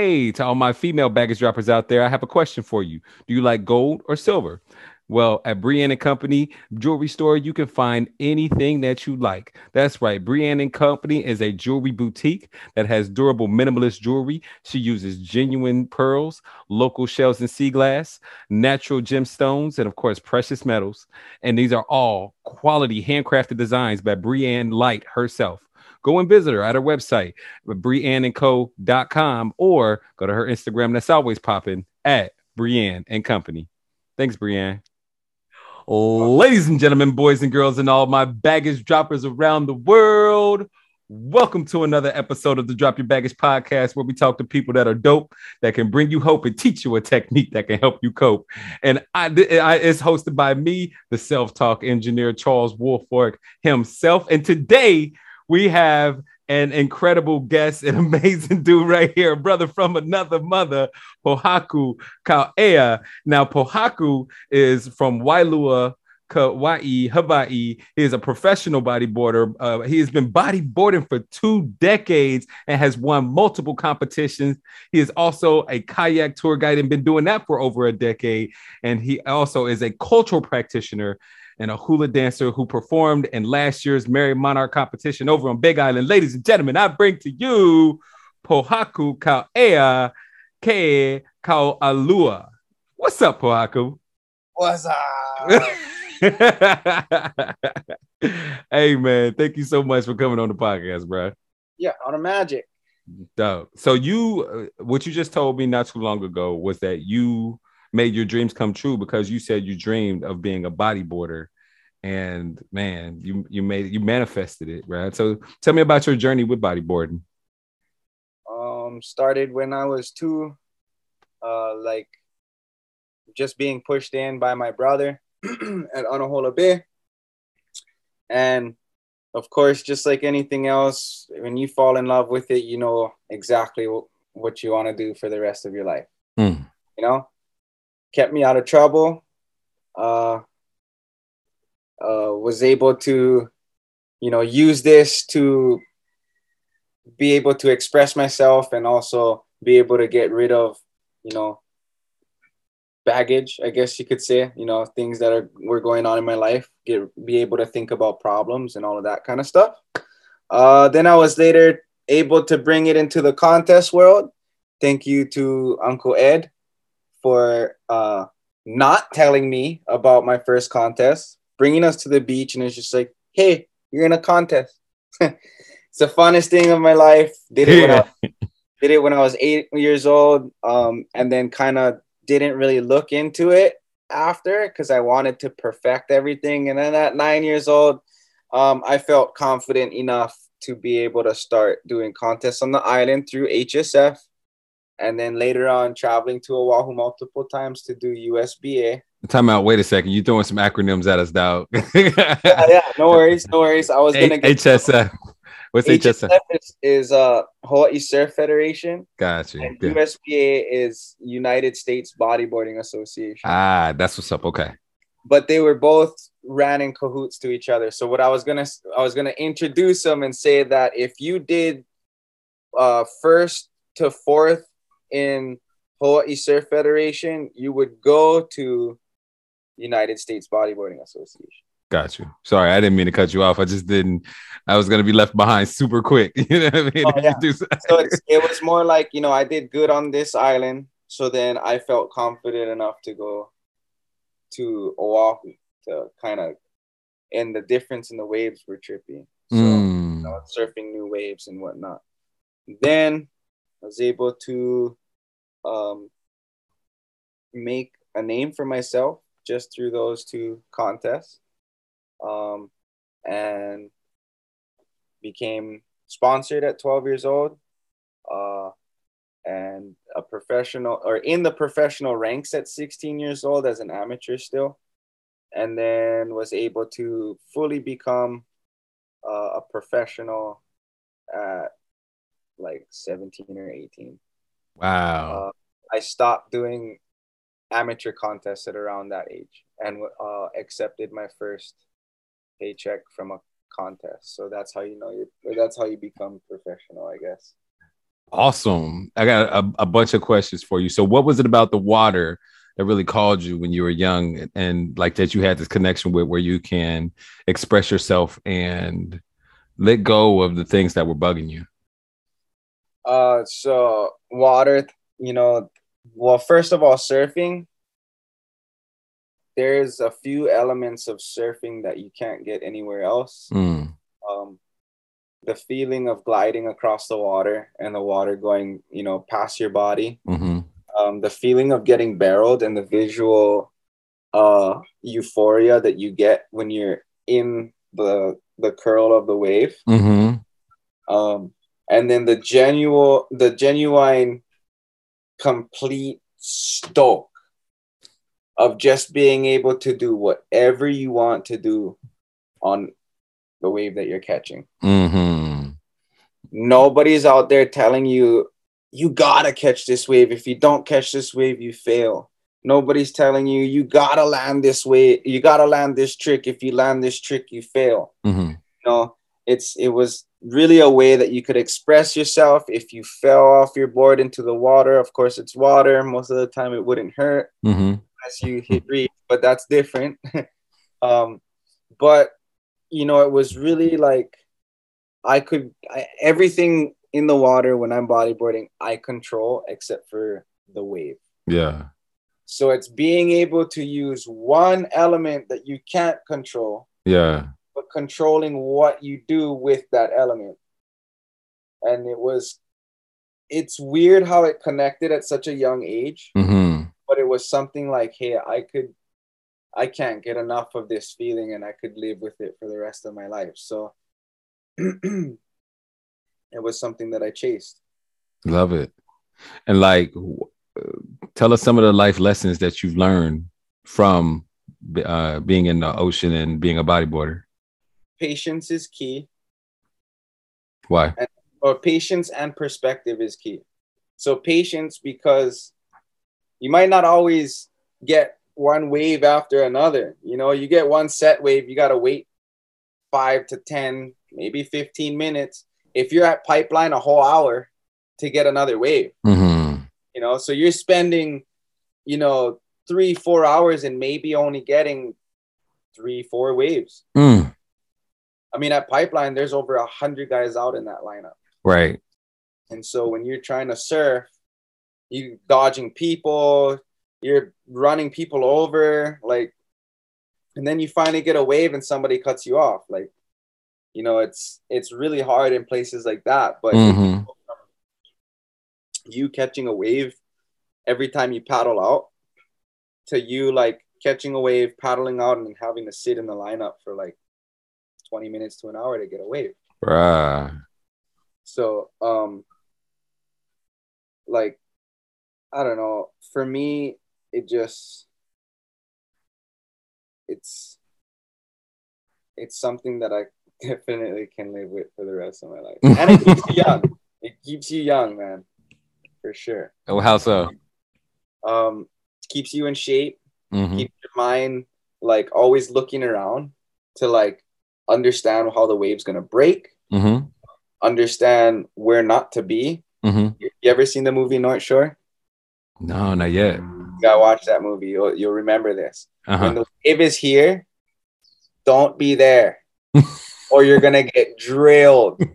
Hey, to all my female baggage droppers out there, I have a question for you. Do you like gold or silver? Well, at Brienne and Company Jewelry Store, you can find anything that you like. That's right. Brienne and Company is a jewelry boutique that has durable minimalist jewelry. She uses genuine pearls, local shells and sea glass, natural gemstones, and of course, precious metals. And these are all quality handcrafted designs by Brienne Light herself go and visit her at her website, brienneandco.com, or go to her Instagram that's always popping at Brienne and Company. Thanks, Brienne. Ladies and gentlemen, boys and girls, and all my baggage droppers around the world, welcome to another episode of the Drop Your Baggage podcast, where we talk to people that are dope, that can bring you hope and teach you a technique that can help you cope. And I, I it's hosted by me, the self talk engineer Charles Wolfork himself. And today we have an incredible guest, an amazing dude right here, brother from another mother, Pohaku Kauea. Now, Pohaku is from Wailua, Kauai, Hawaii. He is a professional bodyboarder. Uh, he has been bodyboarding for two decades and has won multiple competitions. He is also a kayak tour guide and been doing that for over a decade. And he also is a cultural practitioner and a hula dancer who performed in last year's Merrie Monarch competition over on Big Island. Ladies and gentlemen, I bring to you Pohaku Kauea Ke Kaualua. What's up, Pohaku? What's up? hey man, thank you so much for coming on the podcast, bro. Yeah, on a magic. Dope. So you, uh, what you just told me not too long ago was that you made your dreams come true because you said you dreamed of being a bodyboarder. And man you you made it you manifested it right so tell me about your journey with bodyboarding. Um started when i was two uh like just being pushed in by my brother at Anahola Bay. And of course just like anything else when you fall in love with it you know exactly what you want to do for the rest of your life. Mm. you know kept me out of trouble. Uh, uh, was able to, you know, use this to be able to express myself and also be able to get rid of, you know, baggage, I guess you could say, you know, things that are were going on in my life, get be able to think about problems and all of that kind of stuff. Uh, then I was later able to bring it into the contest world. Thank you to Uncle Ed for uh, not telling me about my first contest, bringing us to the beach, and it's just like, hey, you're in a contest. it's the funnest thing of my life. Did it when I, did it when I was eight years old, um, and then kind of didn't really look into it after because I wanted to perfect everything. And then at nine years old, um, I felt confident enough to be able to start doing contests on the island through HSF and then later on traveling to Oahu multiple times to do USBA. Time out. Wait a second. You're throwing some acronyms at us, dog. yeah, yeah, no worries, no worries. I was gonna get HSF. What's HSF? HSF is, is uh Hawaii Surf Federation. Gotcha. And USBA is United States Bodyboarding Association. Ah, that's what's up. Okay. But they were both ran in cahoots to each other. So what I was gonna I was gonna introduce them and say that if you did uh first to fourth in Hawaii Surf Federation, you would go to United States Bodyboarding Association. Got you. Sorry, I didn't mean to cut you off. I just didn't. I was gonna be left behind super quick. You know what I mean? Oh, yeah. so it was more like you know I did good on this island, so then I felt confident enough to go to Oahu to kind of, and the difference in the waves were trippy. So mm. you know, surfing new waves and whatnot. Then I was able to um, make a name for myself just through those two contests um, and became sponsored at 12 years old uh, and a professional or in the professional ranks at 16 years old as an amateur still and then was able to fully become uh, a professional at like 17 or 18. Wow. Uh, I stopped doing amateur contests at around that age and uh, accepted my first paycheck from a contest. So that's how you know you that's how you become professional, I guess. Awesome. I got a, a bunch of questions for you. So, what was it about the water that really called you when you were young and, and like that you had this connection with where you can express yourself and let go of the things that were bugging you? Uh, so water, you know, well, first of all, surfing. There's a few elements of surfing that you can't get anywhere else. Mm. Um, the feeling of gliding across the water and the water going, you know, past your body. hmm Um, the feeling of getting barreled and the visual uh, euphoria that you get when you're in the the curl of the wave. hmm um, and then the genuine the genuine complete stoke of just being able to do whatever you want to do on the wave that you're catching. Hmm nobody's out there telling you you gotta catch this wave. If you don't catch this wave you fail. Nobody's telling you you gotta land this way you gotta land this trick. If you land this trick you fail. Hmm you know it's it was really a way that you could express yourself. If you fell off your board into the water of course it's water. Most of the time it wouldn't hurt hmm as you hit reef but that's different. Um but you know it was really like i could I, everything in the water when i'm bodyboarding i control except for the wave. Yeah. so it's being able to use one element that you can't control Yeah. But controlling what you do with that element. And it was, it's weird how it connected at such a young age, hmm but it was something like, hey, I could, I can't get enough of this feeling and I could live with it for the rest of my life. So it was something that I chased. Love it. And like, uh, tell us some of the life lessons that you've learned from uh, being in the ocean and being a bodyboarder. Patience is key, Why? or patience and perspective is key. So patience because you might not always get one wave after another. You know, you get one set wave, you got to wait five to 10, maybe 15 minutes. If you're at pipeline a whole hour to get another wave, hmm you know, so you're spending, you know, three, four hours and maybe only getting three, four waves. Mm. I mean, at pipeline, there's over a hundred guys out in that lineup. Right. And so when you're trying to surf, you dodging people, you're running people over, like, and then you finally get a wave and somebody cuts you off. Like, you know, it's it's really hard in places like that. But Mhm. you catching a wave every time you paddle out to you like catching a wave, paddling out, and then having to sit in the lineup for like 20 minutes to an hour to get a wave. Right. So, um, like, I don't know. For me, it just, it's, it's something that I definitely can live with for the rest of my life, and it keeps you young. It keeps you young, man, for sure. Oh, how so? Um, keeps you in shape. Mm-hmm. Keep your mind like always looking around to like understand how the wave's gonna break. Mhm. Understand where not to be. Mhm. You you ever seen the movie North Shore? No, not yet. You gotta watch that movie. You'll, you'll remember this. When Uh-huh. the wave is here, don't be there, or you're gonna get drilled.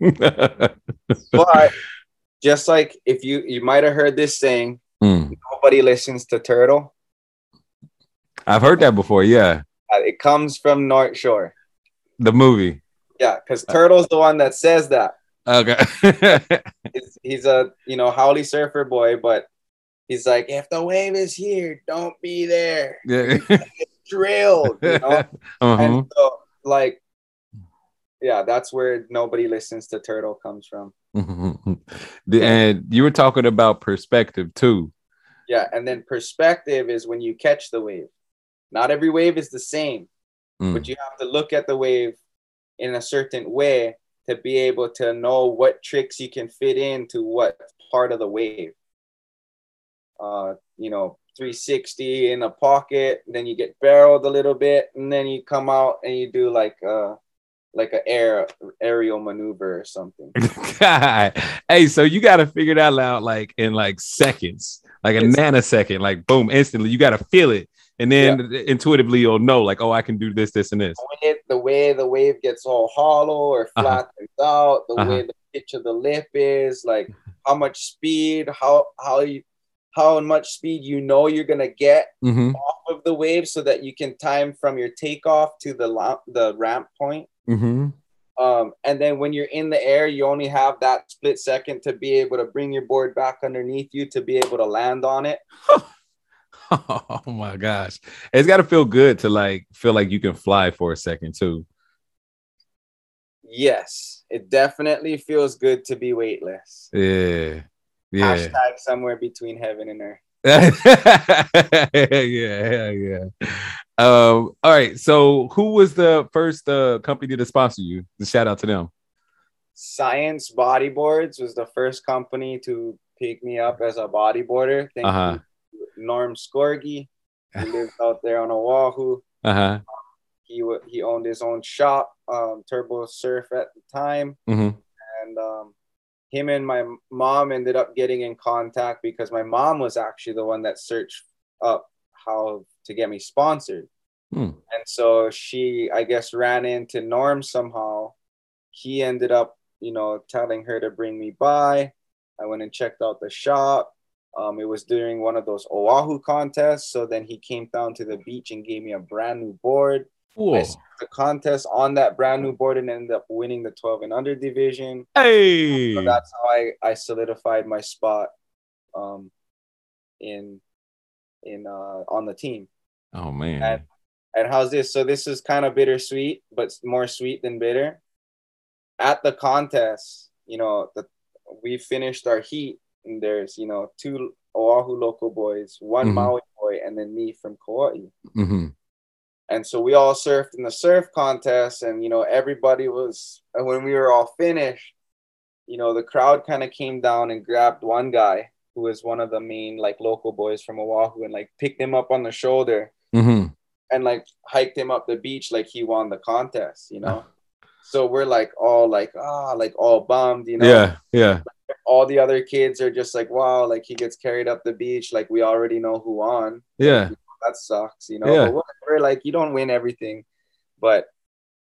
But just like if you you might have heard this saying, Mm. nobody listens to Turtle. I've heard that before. Yeah, Uh, It comes from North Shore. The movie. Yeah, because Turtle's the one that says that. Okay. He's, he's a you know haole surfer boy, but he's like, if the wave is here, don't be there. yeah. Drilled, you know. uh-huh. And so, like, yeah, that's where nobody listens to Turtle comes from. And you were talking about perspective too. Yeah, and then perspective is when you catch the wave. Not every wave is the same, Mm. but you have to look at the wave in a certain way to be able to know what tricks you can fit into what part of the wave. Uh, you know, 360 in a pocket, then you get barreled a little bit, and then you come out and you do like uh like an air aerial maneuver or something. God. Hey, so you got to figure that out like in like seconds, like a It's- nanosecond, like boom, instantly. You got to feel it, and then intuitively you'll know, like, oh, I can do this, this, and this. The way, the wave gets all hollow or Uh-huh. flattens out, the Uh-huh. way the pitch of the lip is, like how much speed, how how you how much speed you know you're gonna get Mm-hmm. off of the wave, so that you can time from your takeoff to the la- the ramp point. Mm-hmm. Um, and then when you're in the air, you only have that split second to be able to bring your board back underneath you to be able to land on it. Oh my gosh. It's got to feel good to like feel like you can fly for a second too. Yes, it definitely feels good to be weightless. Yeah. Yeah. Hashtag somewhere between heaven and earth. yeah, yeah, yeah. Um, all right. So who was the first uh company to sponsor you? The shout out to them. Science Bodyboards was the first company to pick me up as a bodyboarder. Thank Uh-huh. you, Norm Skorgi. He lives out there on Oahu. Uh-huh. He he owned his own shop, um, Turbo Surf at the time. Mm-hmm. and um, him and my mom ended up getting in contact because my mom was actually the one that searched up how to get me sponsored. Hmm. And so she, I guess, ran into Norm somehow. He ended up, you know, telling her to bring me by. I went and checked out the shop. Um, it was during one of those Oahu contests. So then he came down to the beach and gave me a brand new board. Cool. the contest on that brand new board and ended up winning the 12 and under division. Hey. So that's how I, I solidified my spot um, in in uh, on the team. Oh man. And, and how's this? So this is kind of bittersweet, but more sweet than bitter. At the contest, you know, the, we finished our heat, and there's you know two Oahu local boys, one Mhm. Maui boy, and then me from Kauai. Mm-hmm. And so we all surfed in the surf contest, and you know, everybody was and when we were all finished, you know, the crowd kind of came down and grabbed one guy who was one of the main like local boys from Oahu and like picked him up on the shoulder Mm-hmm. and like hiked him up the beach like he won the contest, you know. So we're like all like ah like all bummed, you know. Yeah, yeah. All the other kids are just like wow, like he gets carried up the beach, like we already know who won Yeah. that sucks, you know. Yeah. But whatever, like you don't win everything, but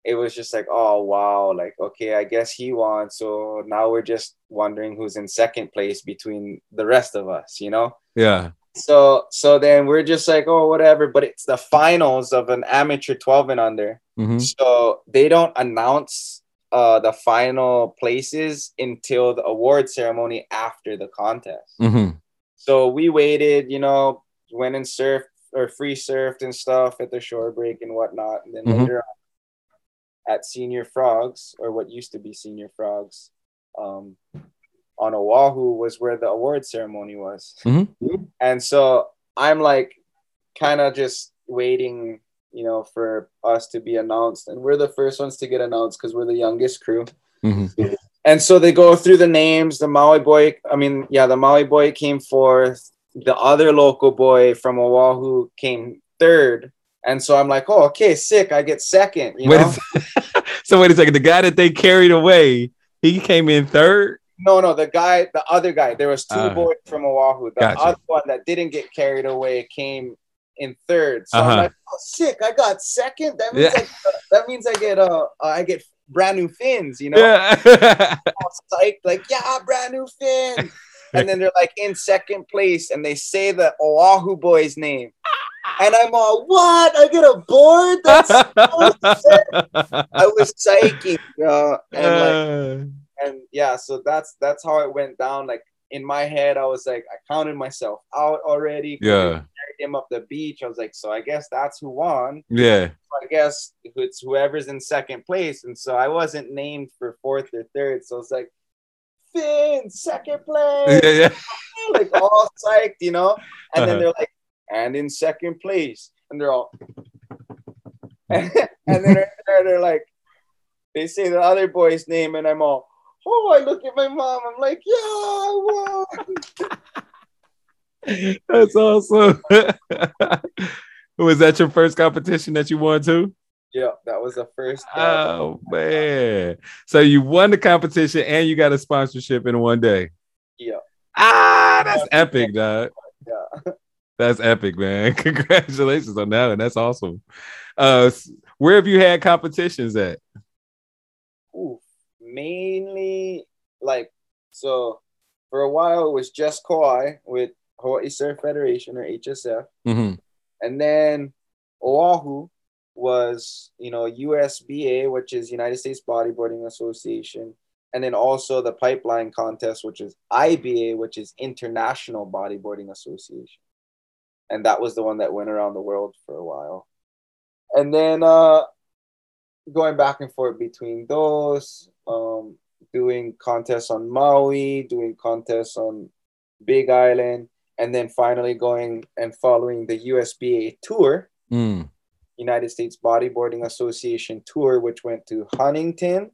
it was just like, oh wow, like okay, I guess he won. So now we're just wondering who's in second place between the rest of us, you know. Yeah. So so then we're just like, oh whatever. But it's the finals of an amateur twelve and under, Mm-hmm. so they don't announce uh the final places until the award ceremony after the contest. Mm-hmm. So we waited, you know, went and surfed or free surfed and stuff at the shore break and whatnot. And then Mhm. later on at Senior Frogs, or what used to be Senior Frogs, um, on Oahu was where the award ceremony was. Mhm. And so I'm like kind of just waiting, you know, for us to be announced. And we're the first ones to get announced because we're the youngest crew. Mm-hmm. And so they go through the names. The Maui boy, I mean, yeah, the Maui boy came fourth. The other local boy from Oahu came third. And so I'm like, oh, okay, sick. I get second. You Wait know? a so wait a second. The guy that they carried away, he came in third. No, no, the guy, the other guy. There was two Uh, boys from Oahu. The gotcha. other one that didn't get carried away came in third. So Uh-huh. I'm like, oh, sick. I got second. That means Yeah. I, that means I get uh, I get brand new fins. You know, Yeah. psyched, like, yeah, brand new fins. And then they're like in second place and they say the Oahu boy's name. And I'm all, what? I get a board? That's so. I was psyching, bro. And like, Uh, and yeah, so that's that's how it went down. Like in my head, I was like, I counted myself out already. yeah. Him up the beach. I was like, so I guess that's who won. Yeah. I guess it's whoever's in second place. And so I wasn't named for fourth or third. So it's like, Finn, second place. Yeah. Yeah. like all psyched, you know? And Uh-huh. then they're like, and in second place. And they're all, and then they're, they're like, they say the other boy's name, and I'm all, oh, I look at my mom. I'm like, yeah, I won. That's awesome. Was that your first competition that you won too? Yeah, that was the first. uh, Oh man! So you won the competition and you got a sponsorship in one day. Yeah. Ah, that's epic, dog. Yeah. That's epic, man. Congratulations on that, and that's awesome. Uh, where have you had competitions at? Ooh, mainly like so. For a while, it was just Kauai with Hawaii Surf Federation or HSF, Mm-hmm. and then Oahu was you know USBA, which is United States Bodyboarding Association, and then also the Pipeline Contest, which is IBA, which is International Bodyboarding Association, and that was the one that went around the world for a while, and then uh, going back and forth between those, um, doing contests on Maui, doing contests on Big Island, and then finally going and following the USBA tour. Mm. United States Bodyboarding Association tour, which went to Huntington,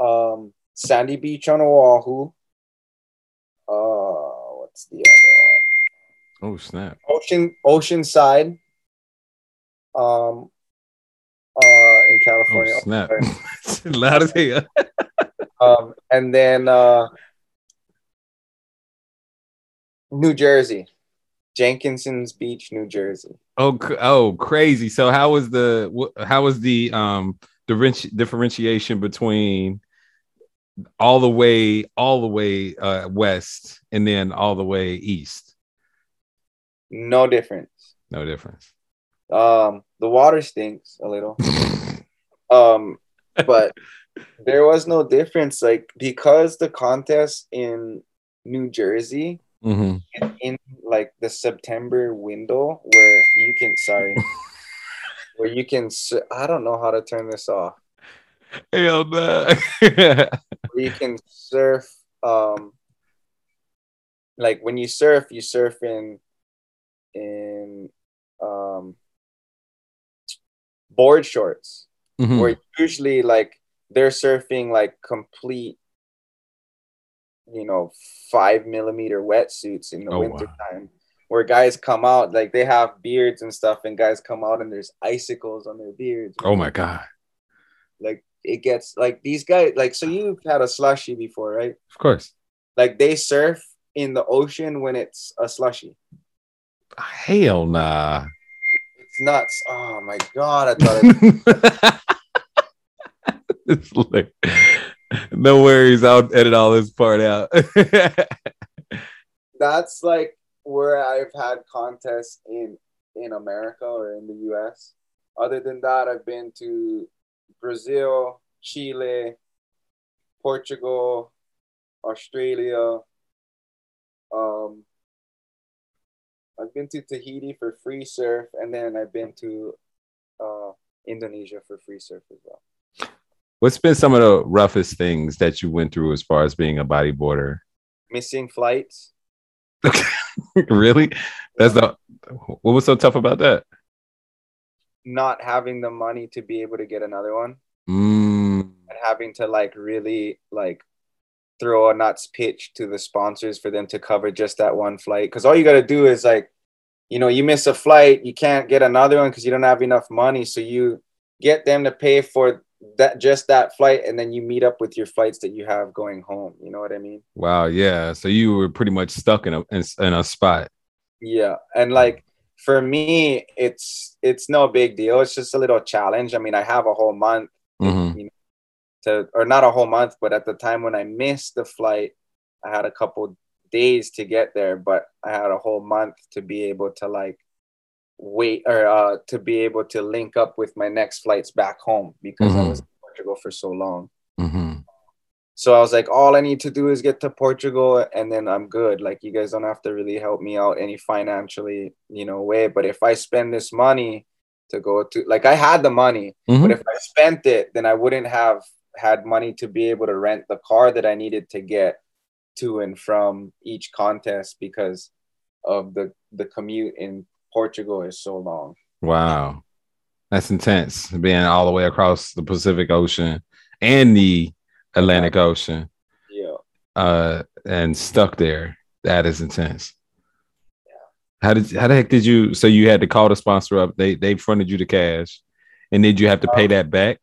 um, Sandy Beach on Oahu. Uh, what's the other one? Oh snap! Ocean Oceanside. Um, in Oh California. snap! Loud as hell. Um, and then uh, New Jersey, Jenkinson's Beach, New Jersey. Oh, oh, crazy! So how was the how was the um differenti- differentiation between all the way all the way uh, west and then all the way east? No difference. No difference. Um, the water stinks a little. Um, but there was no difference, like because the contest in New Jersey hmm in like the September window where you can sorry where you can I don't know how to turn this off. Hell no. where you can surf um like when you surf you surf in in um board shorts Mhm. where usually like they're surfing like complete you know five millimeter wetsuits in the Oh, wow. winter time where guys come out like they have beards and stuff and guys come out and there's icicles on their beards Oh my god! like it gets like these guys like so you've had a slushy before right Of course. like they surf in the ocean when it's a slushy Hell nah. It's nuts oh my god i thought it, no worries. I'll edit all this part out. that's like where I've had contests in in America or in the US. Other than that, I've been to Brazil, Chile, Portugal, Australia. Um, I've been to Tahiti for free surf, and then I've been to uh, Indonesia for free surf as well. What's been some of the roughest things that you went through as far as being a bodyboarder? Missing flights. really? That's the what was so tough about that? not having the money to be able to get another one Mm, and having to like really like throw a nuts pitch to the sponsors for them to cover just that one flight because all you got to do is like you know you miss a flight you can't get another one because you don't have enough money so you get them to pay for that just that flight and then you meet up with your flights that you have going home you know what i mean wow, yeah. So you were pretty much stuck in a in, in a spot. Yeah, and like for me, it's it's no big deal. It's just a little challenge. I mean, I have a whole month Mhm. you know, to, or not a whole month, but at the time when I missed the flight, I had a couple days to get there, but I had a whole month to be able to like wait or uh, to be able to link up with my next flights back home because I Mhm. was in Portugal for so long. Mhm. So I was like, all I need to do is get to Portugal and then I'm good. Like you guys don't have to really help me out any financially, you know, way. But if I spend this money to go to like I had the money, Mhm. but if I spent it, then I wouldn't have had money to be able to rent the car that I needed to get to and from each contest because of the the commute in Portugal is so long. Wow. That's intense. Being all the way across the Pacific Ocean and the Atlantic Ocean. Yeah. uh, and stuck there. That is intense. How did how the heck did you? So you had to call the sponsor up. They they fronted you the cash, And did you have to pay that back?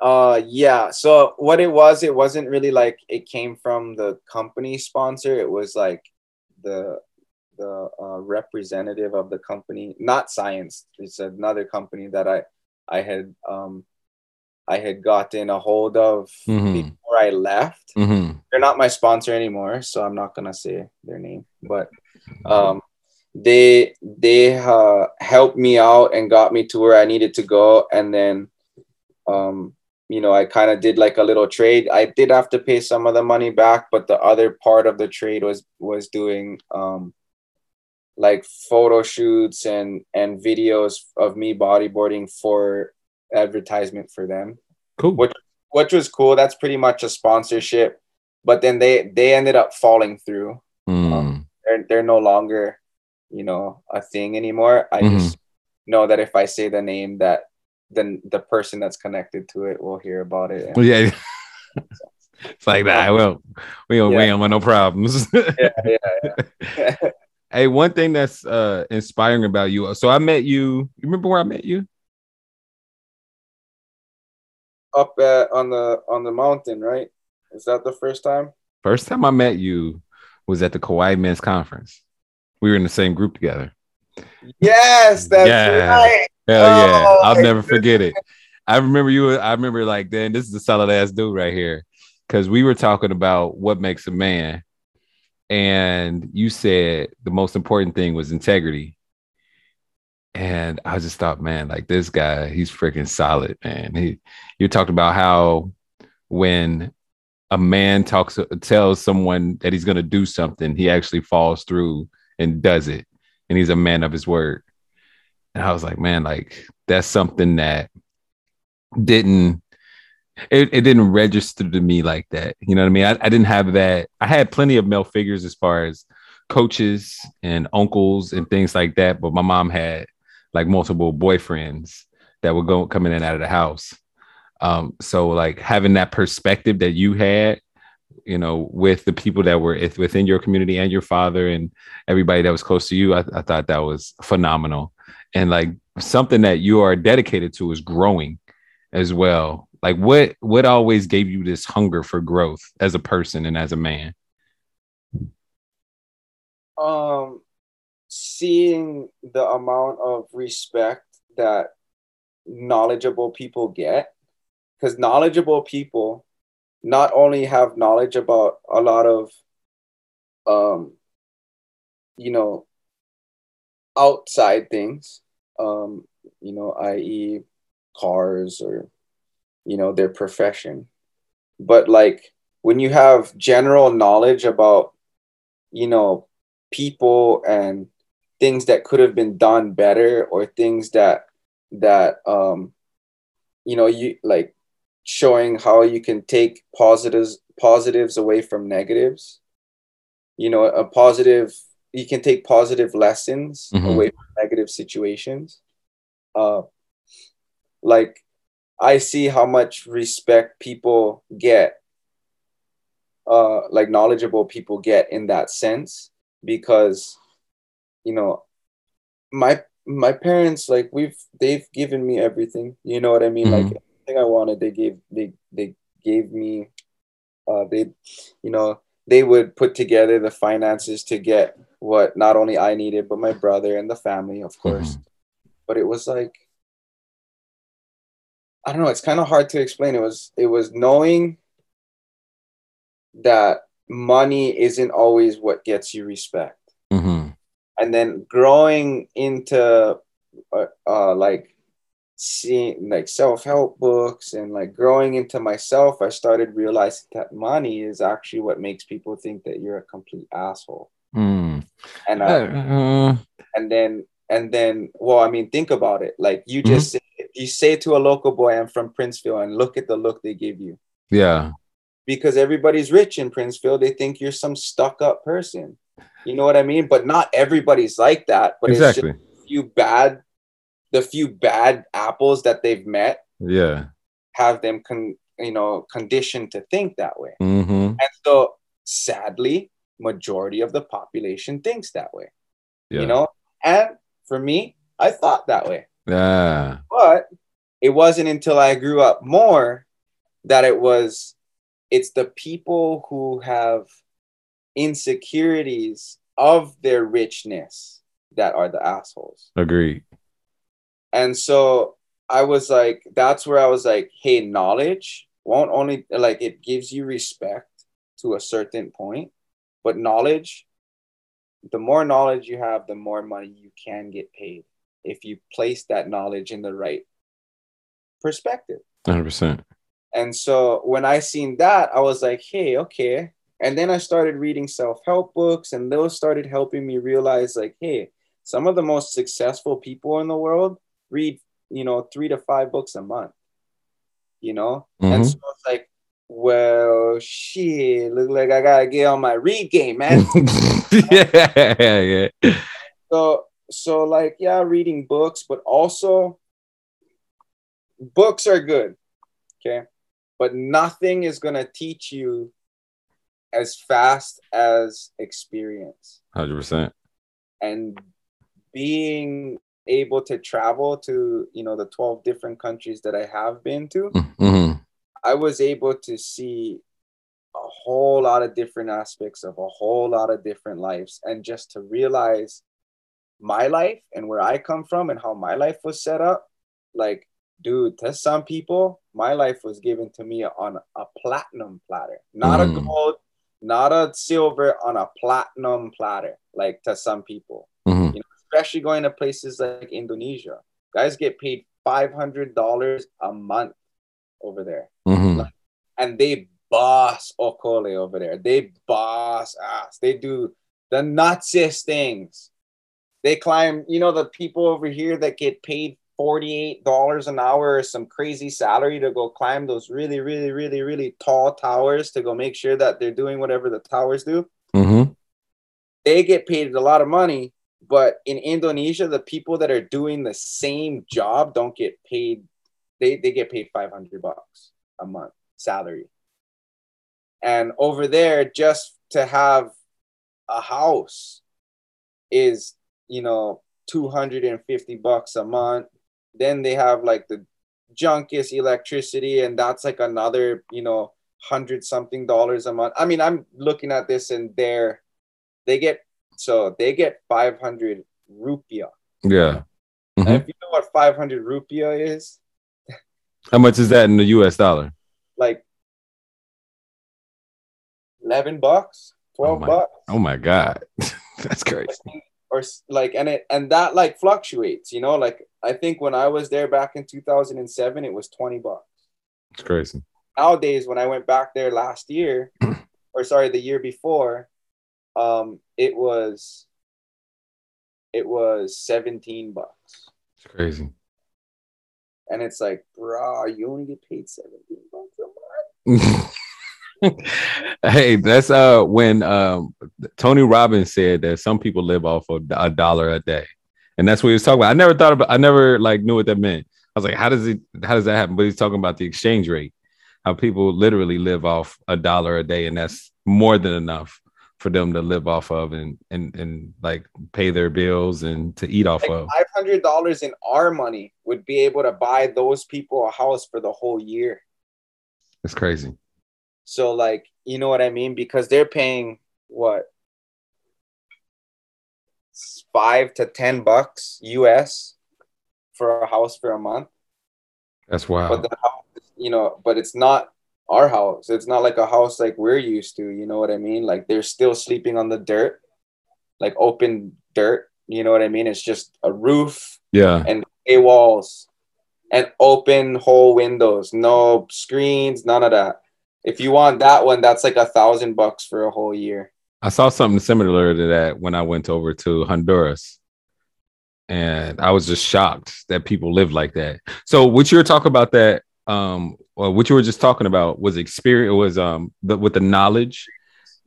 Uh, yeah. So what it was, it wasn't really like it came from the company sponsor. It was like the the uh, representative of the company, not Science. It's another company that I I had um I had gotten a hold of Mhm. before I left. Mm-hmm. They're not my sponsor anymore, so I'm not gonna say their name. But um, they they uh, helped me out and got me to where I needed to go, and then um, you know I kind of did like a little trade. I did have to pay some of the money back, but the other part of the trade was was doing um, like photo shoots and and videos of me bodyboarding for advertisement for them Cool. Which which was cool. That's pretty much a sponsorship. But then they they ended up falling through. Mm. They're they're no longer, you know, a thing anymore. I Mhm. just know that if I say the name, that then the person that's connected to it will hear about it. Well, yeah. it's like that. Well, we don't, we Yeah. don't want no problems. yeah, yeah, yeah. hey, one thing that's uh inspiring about you. So I met you. You remember where I met you? Up at, on the on the mountain, right? Is that the first time? First time I met you was at the Kauai Men's Conference. We were in the same group together. Yes, that's Yeah. right. Hell yeah. Oh, I'll never forget it. I remember you. I remember like, then this is a solid ass dude right here. Cause we were talking about what makes a man. And you said the most important thing was integrity. And I just thought, man, like this guy, he's freaking solid, man. He you talked about how when a man talks tells someone that he's gonna do something, he actually falls through and does it. And he's a man of his word. And I was like, man, like that's something that didn't it, it didn't register to me like that. You know what I mean? I, I didn't have that. I had plenty of male figures as far as coaches and uncles and things like that, but my mom had like multiple boyfriends that were going coming in and out of the house. Um, so like having that perspective that you had, you know, with the people that were within your community and your father and everybody that was close to you, I, I thought that was phenomenal. And like something that you are dedicated to is growing as well. Like what what always gave you this hunger for growth as a person and as a man? um seeing the amount of respect that knowledgeable people get because knowledgeable people not only have knowledge about a lot of um you know outside things um you know i.e cars or you know their profession but like when you have general knowledge about you know people and things that could have been done better or things that that um you know you like showing how you can take positives positives away from negatives you know a positive you can take positive lessons Mhm. away from negative situations uh like i see how much respect people get uh like knowledgeable people get in that sense because you know my my parents like we've they've given me everything you know what i mean like Mhm. Everything i wanted they gave they they gave me uh they you know they would put together the finances to get what not only i needed but my brother and the family of course. But it was like i don't know it's kind of hard to explain. It was it was knowing that money isn't always what gets you respect. Mm-hmm. and then growing into uh, uh like seeing like self-help books and like growing into myself i started realizing that money is actually what makes people think that you're a complete asshole. Mm. and uh, Uh, and then and then well i mean think about it. Like you just say, you say to a local boy i'm from princeville and look at the look they give you. Yeah. because everybody's rich in princeville they think you're some stuck up person. You know what i mean? But not everybody's like that but it's just exactly. few bad the few bad apples that they've met Yeah. have them con you know conditioned to think that way Mm-hmm. and so sadly majority of the population thinks that way Yeah. you know and for me i thought that way Yeah. but it wasn't until I grew up more that it was it's the people who have insecurities of their richness that are the assholes. Agreed. And so I was like, that's where I was like, hey, knowledge won't only like it gives you respect to a certain point, but knowledge, the more knowledge you have, the more money you can get paid if you place that knowledge in the right perspective. 100%. And so when I seen that, I was like, hey, okay. And then I started reading self help books, and those started helping me realize, like, hey, some of the most successful people in the world read, you know, three to five books a month, you know? Mm-hmm. And so it's like, well, shit, look like I gotta get on my read game, man. yeah, yeah. So, so like, yeah, reading books, but also books are good, okay, but nothing is gonna teach you as fast as experience. Hundred percent. And being able to travel to you know the 12 different countries that i have been to mm-hmm. i was able to see a whole lot of different aspects of a whole lot of different lives and just to realize my life and where i come from and how my life was set up like dude to some people my life was given to me on a platinum platter not mm. a gold not a silver on a platinum platter like to some people especially going to places like Indonesia. Guys get paid five hundred dollars a month over there, mm-hmm. and they boss Okole over there. They boss ass. They do the nutsiest things. They climb. You know the people over here that get paid $48 an hour or some crazy salary to go climb those really, really, really, really tall towers to go make sure that they're doing whatever the towers do. Mm-hmm. They get paid a lot of money but in Indonesia, the people that are doing the same job don't get paid. They, they get paid 500 bucks a month salary. And over there, just to have a house is, you know, 250 bucks a month. Then they have like the junkiest electricity, and that's like another, you know, hundred something dollars a month. I mean, I'm looking at this and they're they get so they get 500 rupiah. Yeah. Mm-hmm. if you know what 500 rupiah is, how much is that in the US dollar? Like 11 bucks, 12 oh my, bucks. Oh my God. That's crazy. Or like, and it, and that like fluctuates, you know, like I think when I was there back in 2007, it was 20 bucks. It's crazy. Nowadays, when I went back there last year, or sorry, the year before, um, it was it was 17 bucks. It's crazy. And it's like, bro, you only get paid 17 bucks a month. hey, that's uh when um Tony Robbins said that some people live off of a dollar a day. And that's what he was talking about. I never thought about I never like knew what that meant. I was like, how does it how does that happen? But he's talking about the exchange rate, how people literally live off a dollar a day, and that's more than enough for them to live off of and and and like pay their bills and to eat off like of. Five hundred dollars in our money would be able to buy those people a house for the whole year. It's crazy. So like you know what I mean because they're paying what five to ten bucks US for a house for a month. That's wild. But the house, you know, but it's not our house. It's not like a house like we're used to, you know what I mean? Like they're still sleeping on the dirt, like open dirt, you know what I mean? It's just a roof, yeah, and a walls and open whole windows, no screens, none of that. If you want that one, that's like a thousand bucks for a whole year. I saw something similar to that when I went over to Honduras. And I was just shocked that people live like that. So, what you're talking about that um well, what you were just talking about was experience was um the, with the knowledge?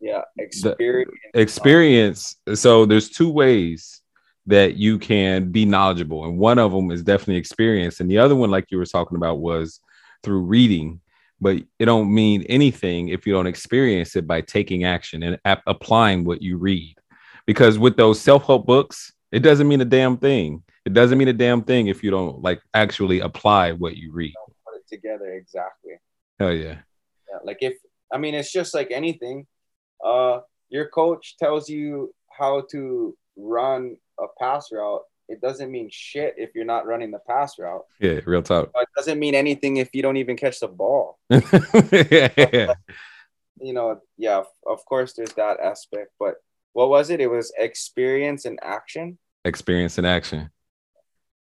Yeah experience. experience. So there's two ways that you can be knowledgeable and one of them is definitely experience and the other one like you were talking about was through reading. But it don't mean anything if you don't experience it by taking action and ap- applying what you read. Because with those self-help books it doesn't mean a damn thing. It doesn't mean a damn thing if you don't like actually apply what you read. Together exactly. Hell yeah. Yeah, like if I mean, it's just like anything. Uh, your coach tells you how to run a pass route. It doesn't mean shit if you're not running the pass route. Yeah, real talk. It doesn't mean anything if you don't even catch the ball. yeah. You know, yeah, of course there's that aspect, but what was it? It was experience and action. Experience and action.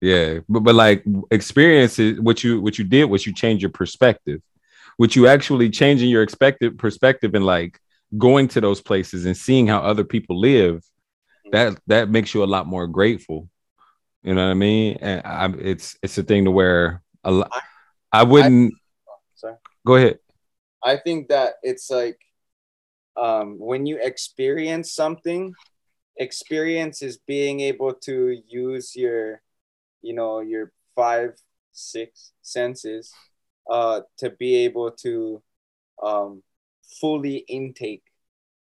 Yeah, but but like experience is what you what you did was you changed your perspective. What you actually changing your expected perspective and like going to those places and seeing how other people live, that that makes you a lot more grateful. You know what I mean? And I, it's it's a thing to where a lot. I wouldn't. I, sorry. Go ahead. I think that it's like um, when you experience something, experience is being able to use your, you know, your five, six senses uh, to be able to um, fully intake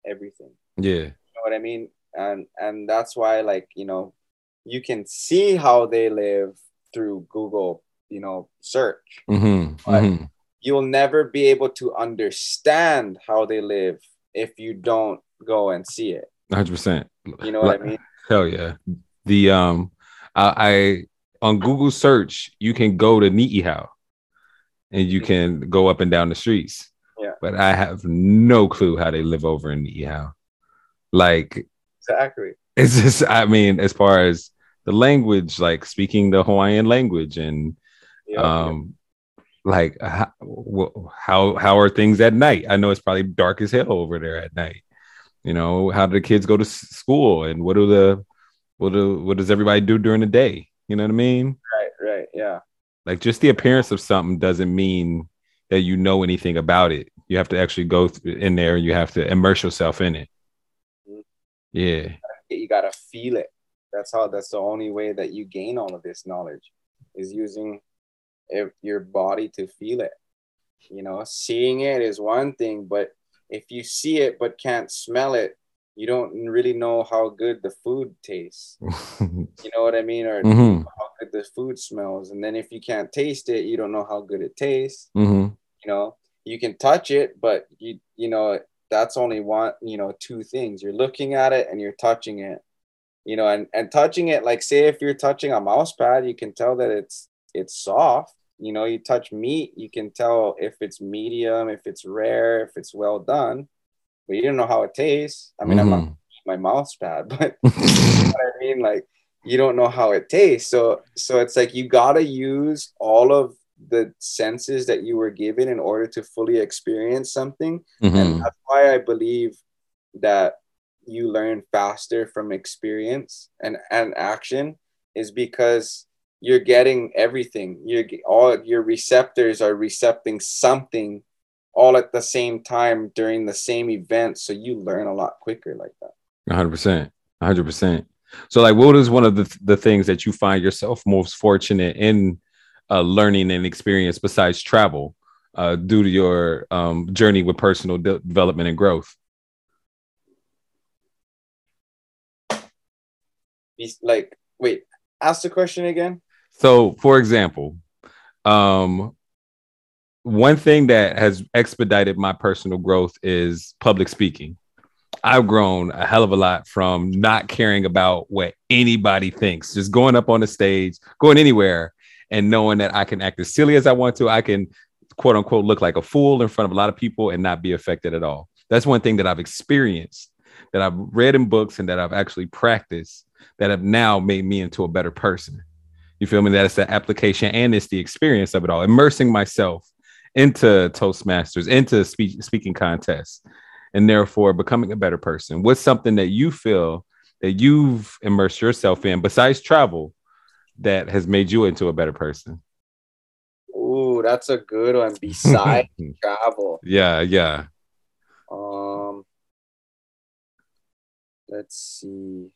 everything. Yeah. You know what I mean? And and that's why like, you know, you can see how they live through Google, you know, search. Mm-hmm. But mm-hmm. you'll never be able to understand how they live if you don't go and see it. 100%. You know what I mean? Hell yeah. The um I, I on Google search you can go to Niihau and you can go up and down the streets. Yeah. But I have no clue how they live over in Niihau. Like Exactly. it's just I mean as far as the language like speaking the Hawaiian language and Yeah. um like how, how how are things at night i know it's probably dark as hell over there at night you know how do the kids go to school and what do the what do what does everybody do during the day you know what i mean right, right. Yeah. like just the appearance of something doesn't mean that you know anything about it you have to actually go th- in there and you have to immerse yourself in it Mhm. yeah You gotta feel it. That's how that's the only way that you gain all of this knowledge is using your body to feel it. You know, seeing it is one thing, but if you see it but can't smell it, you don't really know how good the food tastes. You know what I mean? Or hmm how good the food smells. And then if you can't taste it, you don't know how good it tastes. hmm You know, you can touch it, but you you know that's only one you know two things. You're looking at it and you're touching it. You know, and and touching it like say if you're touching a mouse pad, you can tell that it's it's soft. You know, you touch meat, you can tell if it's medium, if it's rare, if it's well done. But you don't know how it tastes. I mean, I'm not Mm-hmm. my mouse pad, but you know what I mean? Like you don't know how it tastes. So so it's like you gotta use all of the senses that you were given in order to fully experience something. Mhm. And that's why I believe that you learn faster from experience and, and action is because you're getting everything. You're all your receptors are recepting something all at the same time during the same event. So you learn a lot quicker like that. hundred percent, hundred percent. So, like, what is one of the the things that you find yourself most fortunate in uh, learning and experience besides travel, uh, due to your um, journey with personal de- development and growth? Like, wait, ask the question again. So, for example, um, one thing that has expedited my personal growth is public speaking. I've grown a hell of a lot from not caring about what anybody thinks, just going up on the stage, going anywhere, and knowing that I can act as silly as I want to. I can, quote unquote, look like a fool in front of a lot of people and not be affected at all. That's one thing that I've experienced, that I've read in books, and that I've actually practiced that have now made me into a better person. You feel me? That it's the application and it's the experience of it all, immersing myself into Toastmasters, into speech, speaking contests, and therefore becoming a better person. What's something that you feel that you've immersed yourself in besides travel that has made you into a better person? Ooh, that's a good one. Beside travel. yeah, yeah. Um, let's see.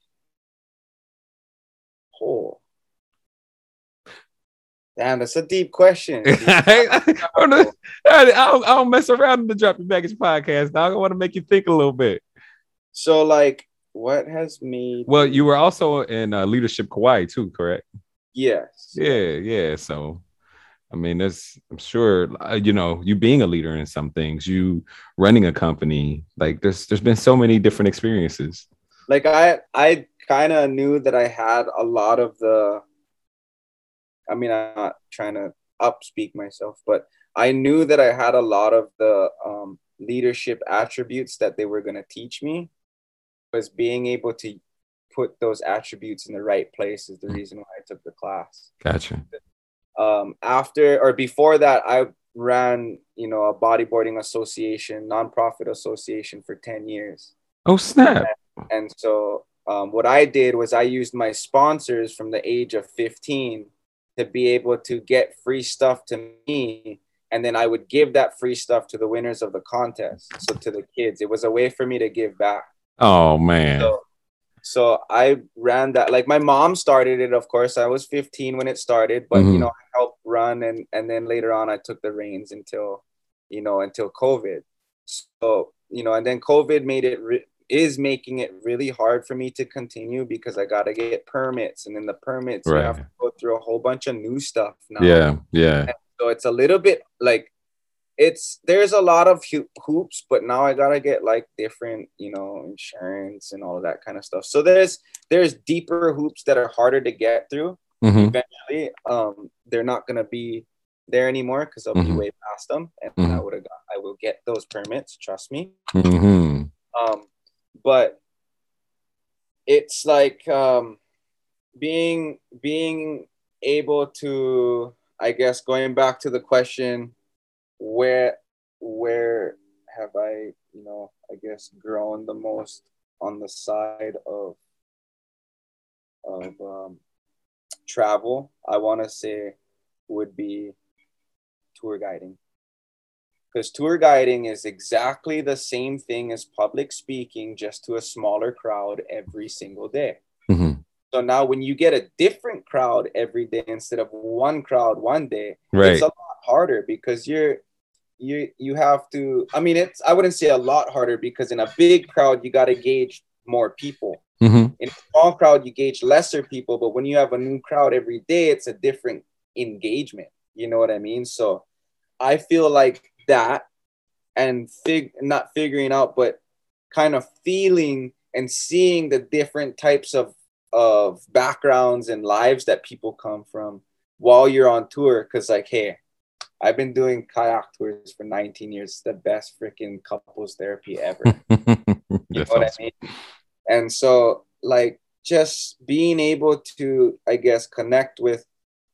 Oh, damn, that's a deep question. I, don't, I, don't, mess around in the Drop Your Baggage podcast, dog. I want to make you think a little bit. so, like, what has made? Well, you were also in uh, Leadership Kauai too, correct? Yes. Yeah, yeah. So, I mean, there's, I'm sure, uh, you know, you being a leader in some things, you running a company, like there's, there's been so many different experiences. Like I, I kind of knew that I had a lot of the. I mean, I'm not trying to upspeak myself, but I knew that I had a lot of the um, leadership attributes that they were going to teach me. Was being able to put those attributes in the right place is the reason why I took the class. Gotcha. Um, after or before that, I ran, you know, a bodyboarding association, nonprofit association for 10 years. Oh, snap. And, and so um, what I did was I used my sponsors from the age of 15 to be able to get free stuff to me. And then I would give that free stuff to the winners of the contest. So to the kids, it was a way for me to give back. Oh, man. So, so I ran that. Like my mom started it, of course. I was 15 when it started, but Mhm. you know, I helped run and and then later on I took the reins until, you know, until COVID. So, you know, and then COVID made it re- is making it really hard for me to continue because I got to get permits and then the permits you have to go through a whole bunch of new stuff now. Yeah, yeah. So it's a little bit like it's there's a lot of ho- hoops, but now I gotta get like different, you know, insurance and all of that kind of stuff. So there's there's deeper hoops that are harder to get through. Mhm. Eventually, um, they're not gonna be there anymore because I'll be Mhm. way past them, and Mhm. I would have got I will get those permits. Trust me. Mhm. Um, but it's like um, being being able to, I guess, going back to the question, where where have I, you know, I guess, grown the most on the side of of um, travel? I want to say would be tour guiding because tour guiding is exactly the same thing as public speaking just to a smaller crowd every single day Mhm. so now when you get a different crowd every day instead of one crowd one day Right. it's a lot harder because you're you you have to i mean it's i wouldn't say a lot harder because in a big crowd you got to gauge more people Mhm. in a small crowd you gauge lesser people but when you have a new crowd every day it's a different engagement you know what i mean so i feel like that and fig not figuring out but kind of feeling and seeing the different types of of backgrounds and lives that people come from while you're on tour because like hey i've been doing kayak tours for 19 years it's the best freaking couples therapy ever you know what. I mean? And so, like, just being able to, I guess, connect with,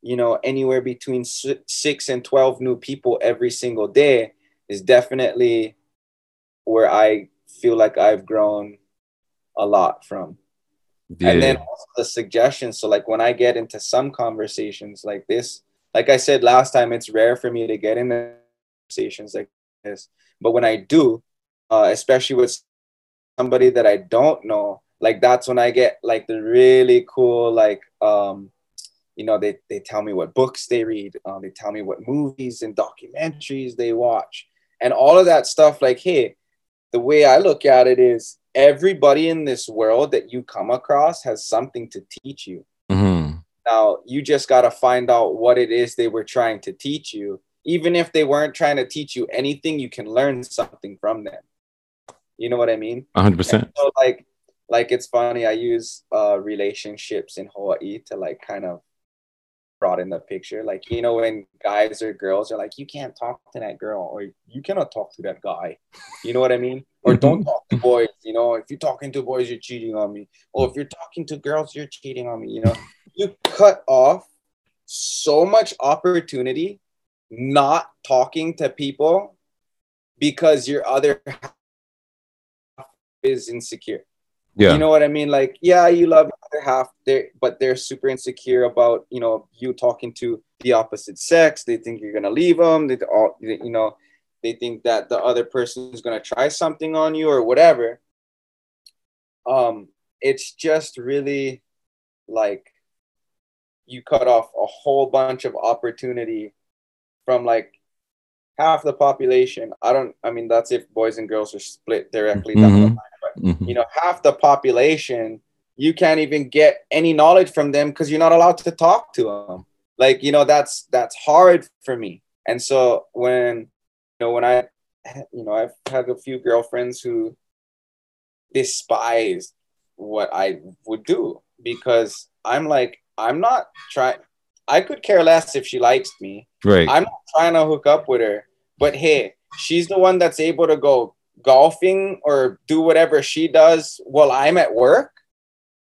you know, anywhere between six and 12 new people every single day is definitely where I feel like I've grown a lot from. Yeah. And then also the suggestions. So, like, when I get into some conversations like this, like I said last time, it's rare for me to get in conversations like this. But when I do, uh, especially with somebody that I don't know, like that's when I get like the really cool, like, um, you know, they, they tell me what books they read, um, they tell me what movies and documentaries they watch, and all of that stuff. Like, hey, the way I look at it is everybody in this world that you come across has something to teach you. Mhm. Now, you just got to find out what it is they were trying to teach you. Even if they weren't trying to teach you anything, you can learn something from them. You know what I mean? Hundred percent. So like like it's funny, I use uh relationships in Hawaii to like kind of broaden the picture. Like, you know, when guys or girls are like, you can't talk to that girl, or you cannot talk to that guy. You know what I mean? Or mm-hmm. don't talk to boys, you know, if you're talking to boys, you're cheating on me. Or if you're talking to girls, you're cheating on me, you know. You cut off so much opportunity not talking to people because your other half is insecure. Yeah. You know what I mean? Like, yeah, you love your other half, they but they're super insecure about you know you talking to the opposite sex. They think you're gonna leave them. They all you know they think that the other person is gonna try something on you or whatever. Um, it's just really like you cut off a whole bunch of opportunity from like half the population. I don't. I mean, that's if boys and girls are split directly down the line. Mhm. you know, half the population you can't even get any knowledge from them because you're not allowed to talk to them. Like, you know, that's that's hard for me. And so when you know, when I you know, I've had a few girlfriends who despise what I would do because I'm like, I'm not trying I could care less if she likes me. Right. I'm not trying to hook up with her, but hey, she's the one that's able to go golfing or do whatever she does while I'm at work.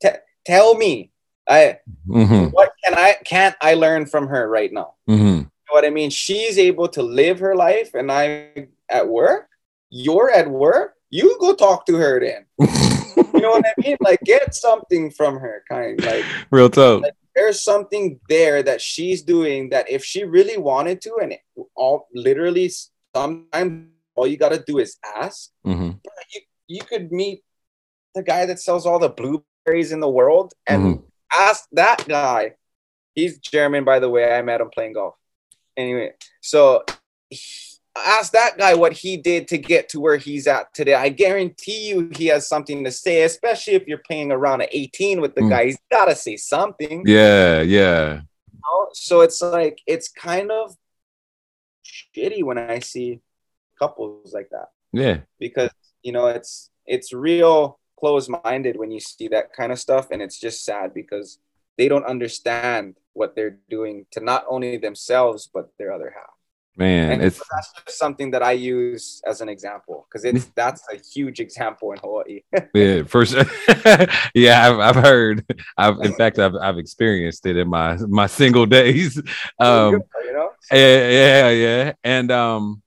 T- tell me, I Mm-hmm. what can I can't I learn from her right now? Mm-hmm. You know what I mean? She's able to live her life, and I'm at work. You're at work. You go talk to her then. You know what I mean? Like get something from her, kind of like Real talk. there's something there that she's doing that if she really wanted to, and it, all literally sometimes all you gotta do is ask. Mm-hmm. You you could meet the guy that sells all the blueberries in the world and Mhm. ask that guy. He's German, by the way. I met him playing golf. Anyway, so ask that guy what he did to get to where he's at today. I guarantee you he has something to say, especially if you're playing around at 18 with the Mm. guy. He's got to say something. Yeah, yeah. know? So it's like it's kind of shitty when I see couples like that Yeah. because you know it's it's real close-minded when you see that kind of stuff and it's just sad because they don't understand what they're doing to not only themselves but their other half. Man, And it's that's just something that I use as an example because it's that's a huge example in Hawaii. yeah, for sure. yeah, I've, I've heard. I've in fact I've I've experienced it in my my single days. Um you know? yeah, yeah, yeah. And um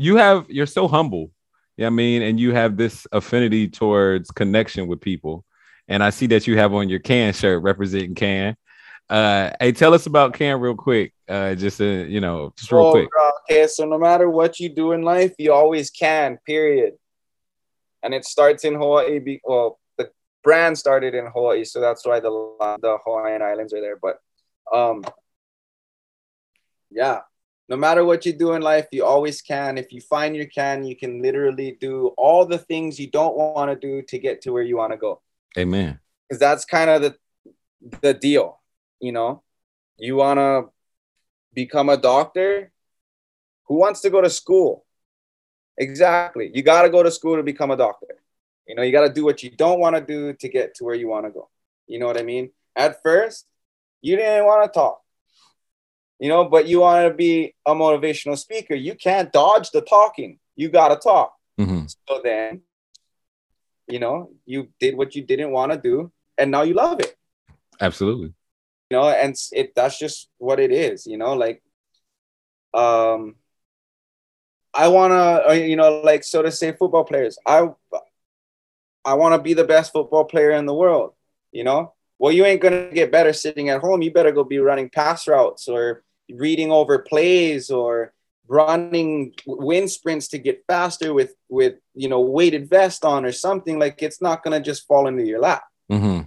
you have you're so humble. Yeah, I mean, and you have this affinity towards connection with people. And I see that you have on your can shirt representing can. Uh hey, tell us about can real quick. Uh just uh, you know, just real Oh, quick. okay, so no matter what you do in life, you always can, period. And it starts in Hawaii. Well, the brand started in Hawaii, so that's why the the Hawaiian Islands are there. But um, yeah, no matter what you do in life, you always can. If you find your can, you can literally do all the things you don't want to do to get to where you want to go. Amen. because that's kind of the the deal you know? You want to become a doctor? Who wants to go to school? Exactly. You got to go to school to become a doctor. You know you got to do what you don't want to do to get to where you want to go. You know what i mean? At first you didn't want to talk you know but you want to be a motivational speaker you can't dodge the talking you got to talk hmm so then, you know, you did what you didn't want to do, and now you love it. Absolutely. You know, and it that's just what it is. You know, like, um, I wanna, uh, you know, like so to say, football players. I, I want to be the best football player in the world. You know, well, you ain't gonna get better sitting at home. You better go be running pass routes or reading over plays or running wind sprints to get faster with with you know weighted vest on or something like it's not going to just fall into your lap. Hmm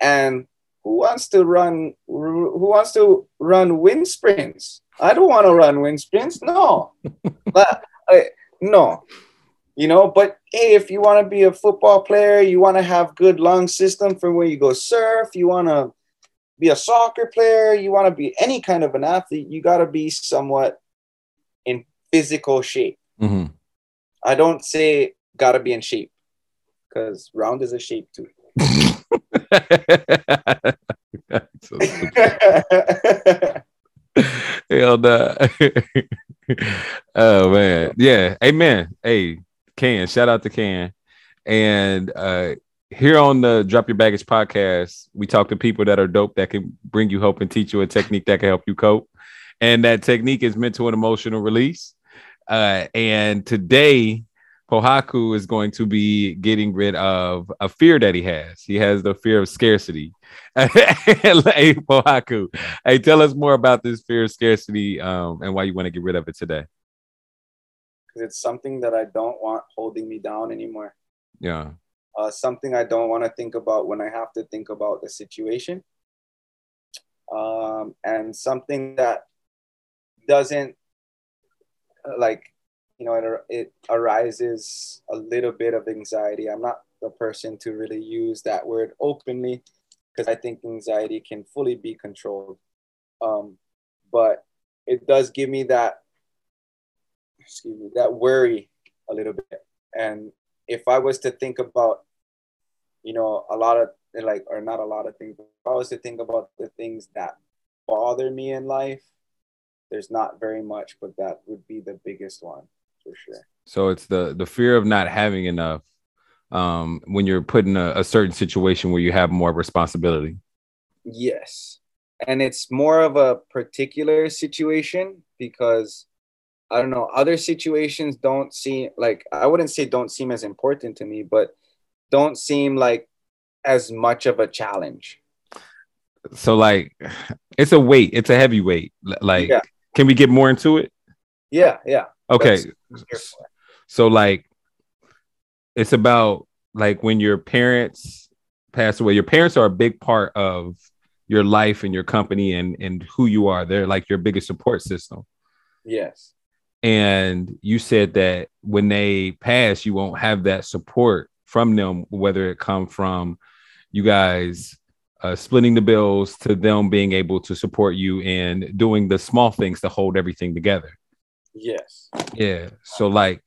and who wants to run who wants to run wind sprints? I don't want to run wind sprints no. But I, no. You know but hey if you want to be a football player you want to have good lung system for when you go surf you want to be a soccer player you want to be any kind of an athlete you got to be somewhat in physical shape hmm i don't say got to be in shape because round is a shape too Hell no. oh man. Yeah. Amen. Hey, Can. Shout out to Can. And uh here on the Drop Your Baggage podcast, we talk to people that are dope that can bring you hope and teach you a technique that can help you cope. And that technique is mental and emotional release. Uh, and today, Pohaku is going to be getting rid of a fear that he has. He has the fear of scarcity. hey, Pohaku, hey, tell us more about this fear of scarcity um, and why you want to get rid of it today. because it's something that I don't want holding me down anymore. Yeah. Uh, something I don't want to think about when I have to think about the situation. Um, and something that doesn't uh, like, you know, it, it arises a little bit of anxiety. I'm not the person to really use that word openly because I think anxiety can fully be controlled. Um, but it does give me that, excuse me, that worry a little bit. And if I was to think about, you know, a lot of like, or not a lot of things, if I was to think about the things that bother me in life, there's not very much, but that would be the biggest one for sure. So it's the the fear of not having enough um, when you're put in a, a certain situation where you have more responsibility. Yes. And it's more of a particular situation because I don't know, other situations don't seem like I wouldn't say don't seem as important to me, but don't seem like as much of a challenge. So like it's a weight, it's a heavy weight. Like yeah. can we get more into it? Yeah, yeah. Okay. So like it's about like when your parents pass away, your parents are a big part of your life and your company and and who you are. They're like your biggest support system. Yes. And you said that when they pass, you won't have that support from them, whether it come from you guys uh, splitting the bills to them being able to support you and doing the small things to hold everything together. Yes. Yeah. So like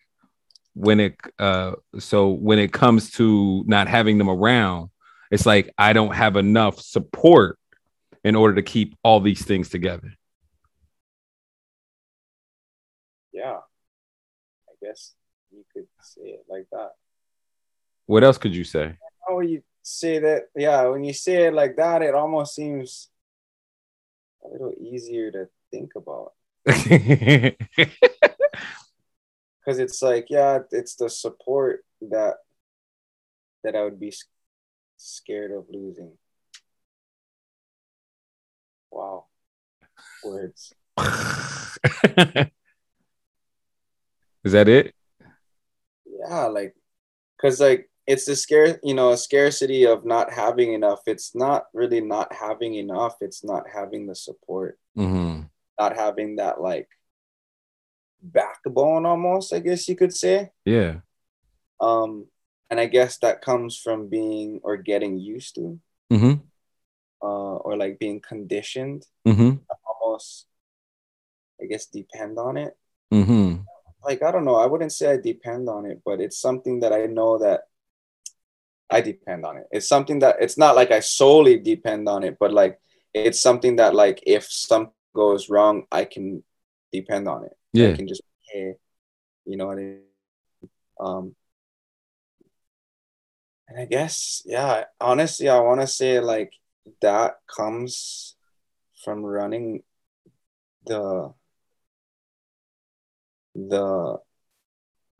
when it uh so when it comes to not having them around, it's like I don't have enough support in order to keep all these things together. Yeah. I guess you could say it like that. What else could you say? How you say that? Yeah, when you say it like that, it almost seems a little easier to think about. because it's like yeah it's the support that that i would be scared of losing wow words is that it yeah like because like it's the scare you know a scarcity of not having enough it's not really not having enough it's not having the support mm-hmm not having that like backbone almost, I guess you could say. Yeah. Um, and I guess that comes from being or getting used to. Mm-hmm. Uh, or like being conditioned. Mm-hmm. Almost, I guess, depend on it. Mm-hmm. Like I don't know. I wouldn't say I depend on it, but it's something that I know that I depend on it. It's something that it's not like I solely depend on it, but like it's something that like if something goes wrong, I can depend on it. Yeah. I can just hey, you know what I mean? Um and I guess, yeah, honestly, I want to say like that comes from running the the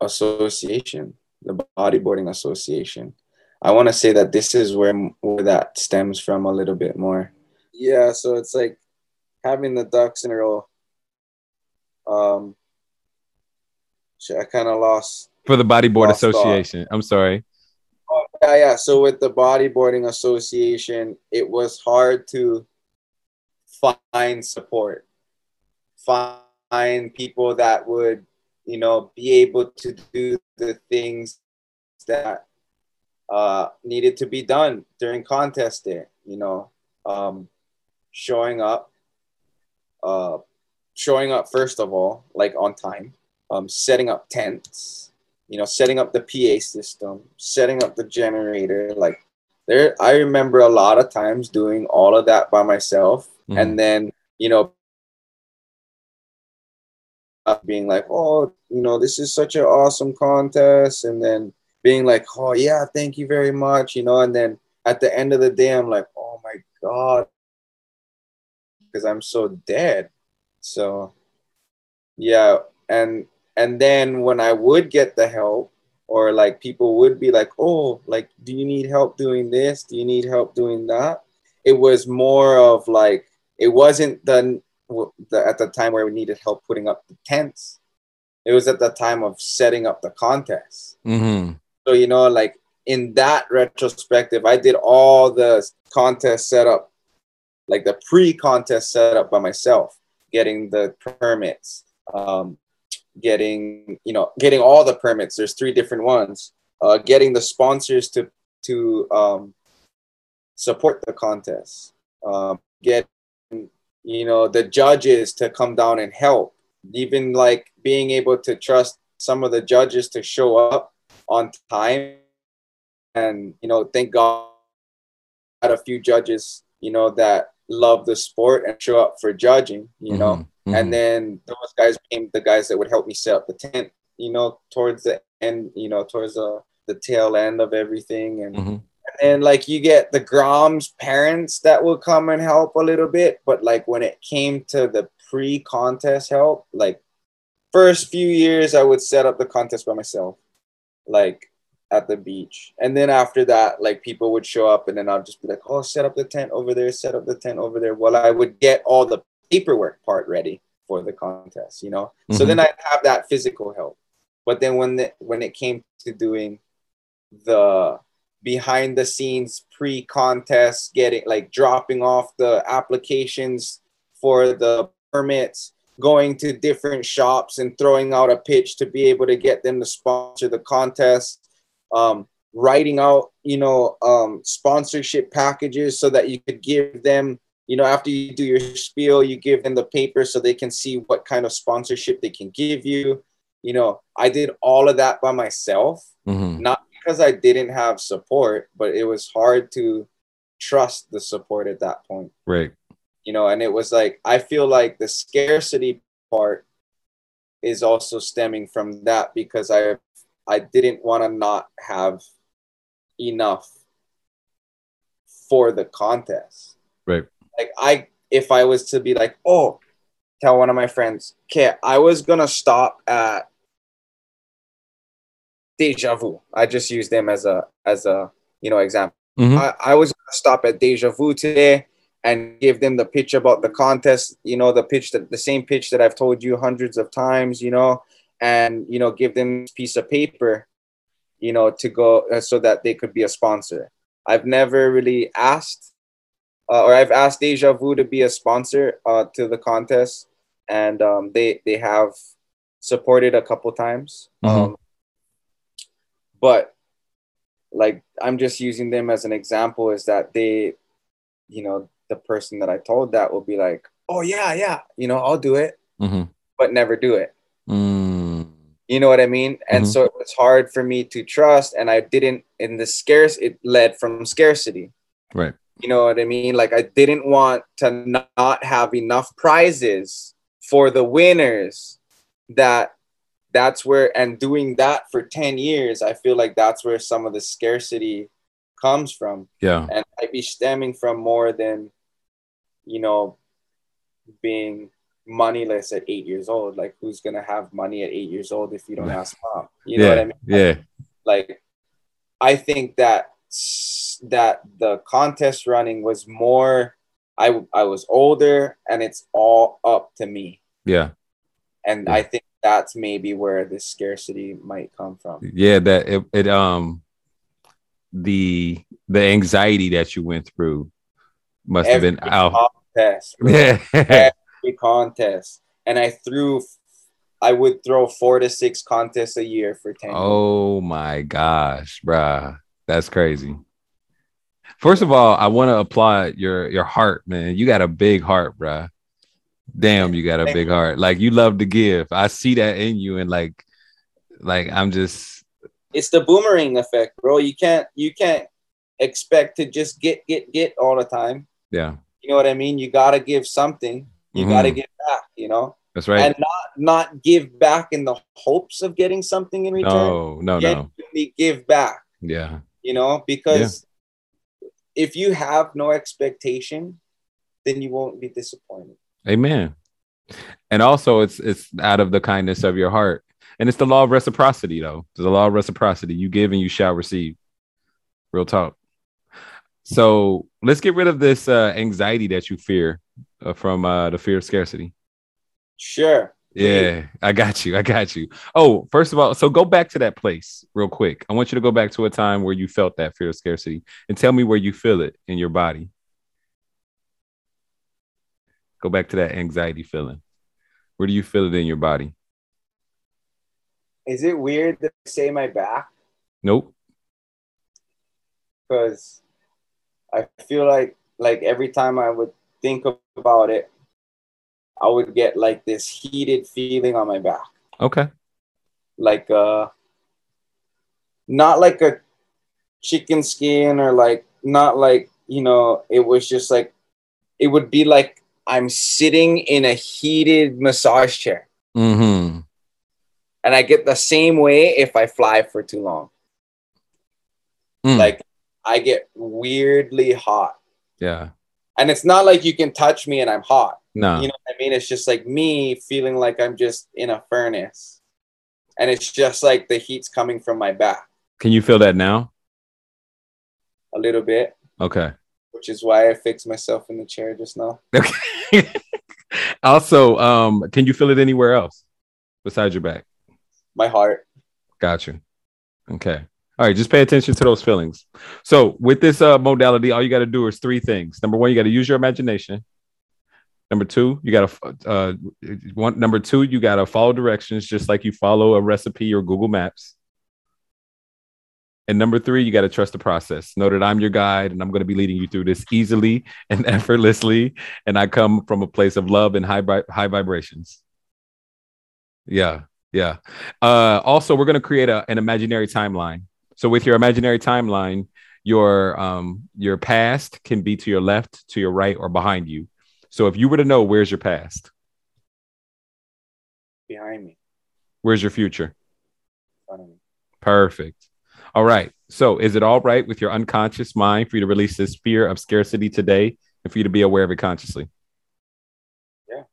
association, the bodyboarding association. I want to say that this is where where that stems from a little bit more. Yeah, so it's like having the ducks in a row. Um, I kind of lost for the bodyboard association. Thought. I'm sorry. Oh, yeah, yeah. So with the bodyboarding association, it was hard to find support, find people that would, you know, be able to do the things that uh, needed to be done during contest day. You know, um, showing up, uh, showing up first of all, like on time, um, setting up tents, you know, setting up the PA system, setting up the generator. Like there, I remember a lot of times doing all of that by myself, mm-hmm. and then you know, being like, oh, you know, this is such an awesome contest, and then being like, oh yeah, thank you very much, you know, and then at the end of the day, I'm like, oh my god, because I'm so dead. So yeah, and and then when I would get the help or like people would be like, "Oh, like do you need help doing this? Do you need help doing that?" It was more of like it wasn't the, the at the time where we needed help putting up the tents. It was at the time of setting up the contest. Mm-hmm. So you know, like in that retrospective, I did all the contest setup like the pre-contest setup by myself, getting the permits, um, getting you know getting all the permits. There's three different ones. uh, getting the sponsors to to um, support the contest, um, get you know the judges to come down and help, even like being able to trust some of the judges to show up on time, and you know thank God had a few judges you know that love the sport and show up for judging, you know. Mm-hmm. And then those guys became the guys that would help me set up the tent, you know, towards the end, you know, towards the, the tail end of everything. And, mm-hmm. and like you get the Grom's parents that will come and help a little bit. But like when it came to the pre contest help, like first few years, I would set up the contest by myself. Like at the beach. And then after that, like people would show up and then I'll just be like, oh, set up the tent over there, set up the tent over there. Well, I would get all the paperwork part ready for the contest, you know? Mm-hmm. So then I'd have that physical help. But then when the, when it came to doing the behind the scenes pre-contest, getting like dropping off the applications for the permits, going to different shops and throwing out a pitch to be able to get them to sponsor the contest um, writing out, you know, um, sponsorship packages so that you could give them, you know, after you do your spiel, you give them the paper so they can see what kind of sponsorship they can give you. You know, I did all of that by myself, mm-hmm. not because I didn't have support, but it was hard to trust the support at that point. Right. You know, and it was like, I feel like the scarcity part is also stemming from that because I I didn't want to not have enough for the contest. Right. Like I if I was to be like, oh, tell one of my friends, okay, I was gonna stop at Deja Vu. I just use them as a as a you know example. Mm-hmm. I, I was gonna stop at Deja Vu today and give them the pitch about the contest, you know, the pitch that the same pitch that I've told you hundreds of times, you know, and you know give them a piece of paper you know to go uh, so that they could be a sponsor i've never really asked uh, or i've asked deja vu to be a sponsor uh, to the contest and um, they they have supported a couple times mm-hmm. um, but like i'm just using them as an example is that they you know the person that i told that will be like oh yeah yeah you know i'll do it mm-hmm. but never do it Mm. You know what I mean? And mm-hmm. so it was hard for me to trust, and I didn't. In the scarce, it led from scarcity. Right. You know what I mean? Like I didn't want to not have enough prizes for the winners. That that's where, and doing that for ten years, I feel like that's where some of the scarcity comes from. Yeah. And I'd be stemming from more than, you know, being moneyless at eight years old. Like, who's gonna have money at eight years old if you don't ask mom? You know yeah, what I mean? Yeah. Like, I think that that the contest running was more. I I was older, and it's all up to me. Yeah. And yeah. I think that's maybe where the scarcity might come from. Yeah, that it, it um the the anxiety that you went through must have been out. Contest, yeah contest, and I threw. I would throw four to six contests a year for ten. Oh my gosh, bruh, that's crazy. First of all, I want to applaud your your heart, man. You got a big heart, bruh. Damn, you got a Thank big you. heart. Like you love to give. I see that in you, and like, like I'm just. It's the boomerang effect, bro. You can't you can't expect to just get get get all the time. Yeah. You know what I mean? You gotta give something. You mm-hmm. got to give back, you know? That's right. And not not give back in the hopes of getting something in return. No, no, no. Give back. Yeah. You know, because yeah. if you have no expectation, then you won't be disappointed. Amen. And also it's it's out of the kindness of your heart. And it's the law of reciprocity, though. There's a law of reciprocity. You give and you shall receive. Real talk. So let's get rid of this uh, anxiety that you fear uh, from uh, the fear of scarcity. Sure. Yeah, I got you. I got you. Oh, first of all, so go back to that place real quick. I want you to go back to a time where you felt that fear of scarcity and tell me where you feel it in your body. Go back to that anxiety feeling. Where do you feel it in your body? Is it weird to say my back? Nope. Because I feel like like every time I would think about it, I would get like this heated feeling on my back. Okay. Like uh not like a chicken skin or like not like, you know, it was just like it would be like I'm sitting in a heated massage chair. Mm-hmm. And I get the same way if I fly for too long. Mm. Like I get weirdly hot. yeah. And it's not like you can touch me and I'm hot. No. You know what I mean? It's just like me feeling like I'm just in a furnace. And it's just like the heat's coming from my back Can you feel that now? a little bit, Okay. which is why I fixed myself in the chair just now. Okay. also, um, can you feel it anywhere else besides your back? My heart. Gotcha. Okay. All right. Just pay attention to those feelings. So with this uh, modality, all you got to do is three things. Number one, you got to use your imagination. Number two, you got to uh, one. Number two, you got to follow directions just like you follow a recipe or Google Maps. And number three, you got to trust the process. Know that I'm your guide and I'm going to be leading you through this easily and effortlessly. And I come from a place of love and high, high vibrations. Yeah. Yeah. Uh, also, we're going to create a, an imaginary timeline. So with your imaginary timeline, your um, your past can be to your left, to your right, or behind you. So if you were to know where's your past, behind me, where's your future? in front of me. Perfect. All right. So is it all right with your unconscious mind for you to release this fear of scarcity today and for you to be aware of it consciously? Yeah.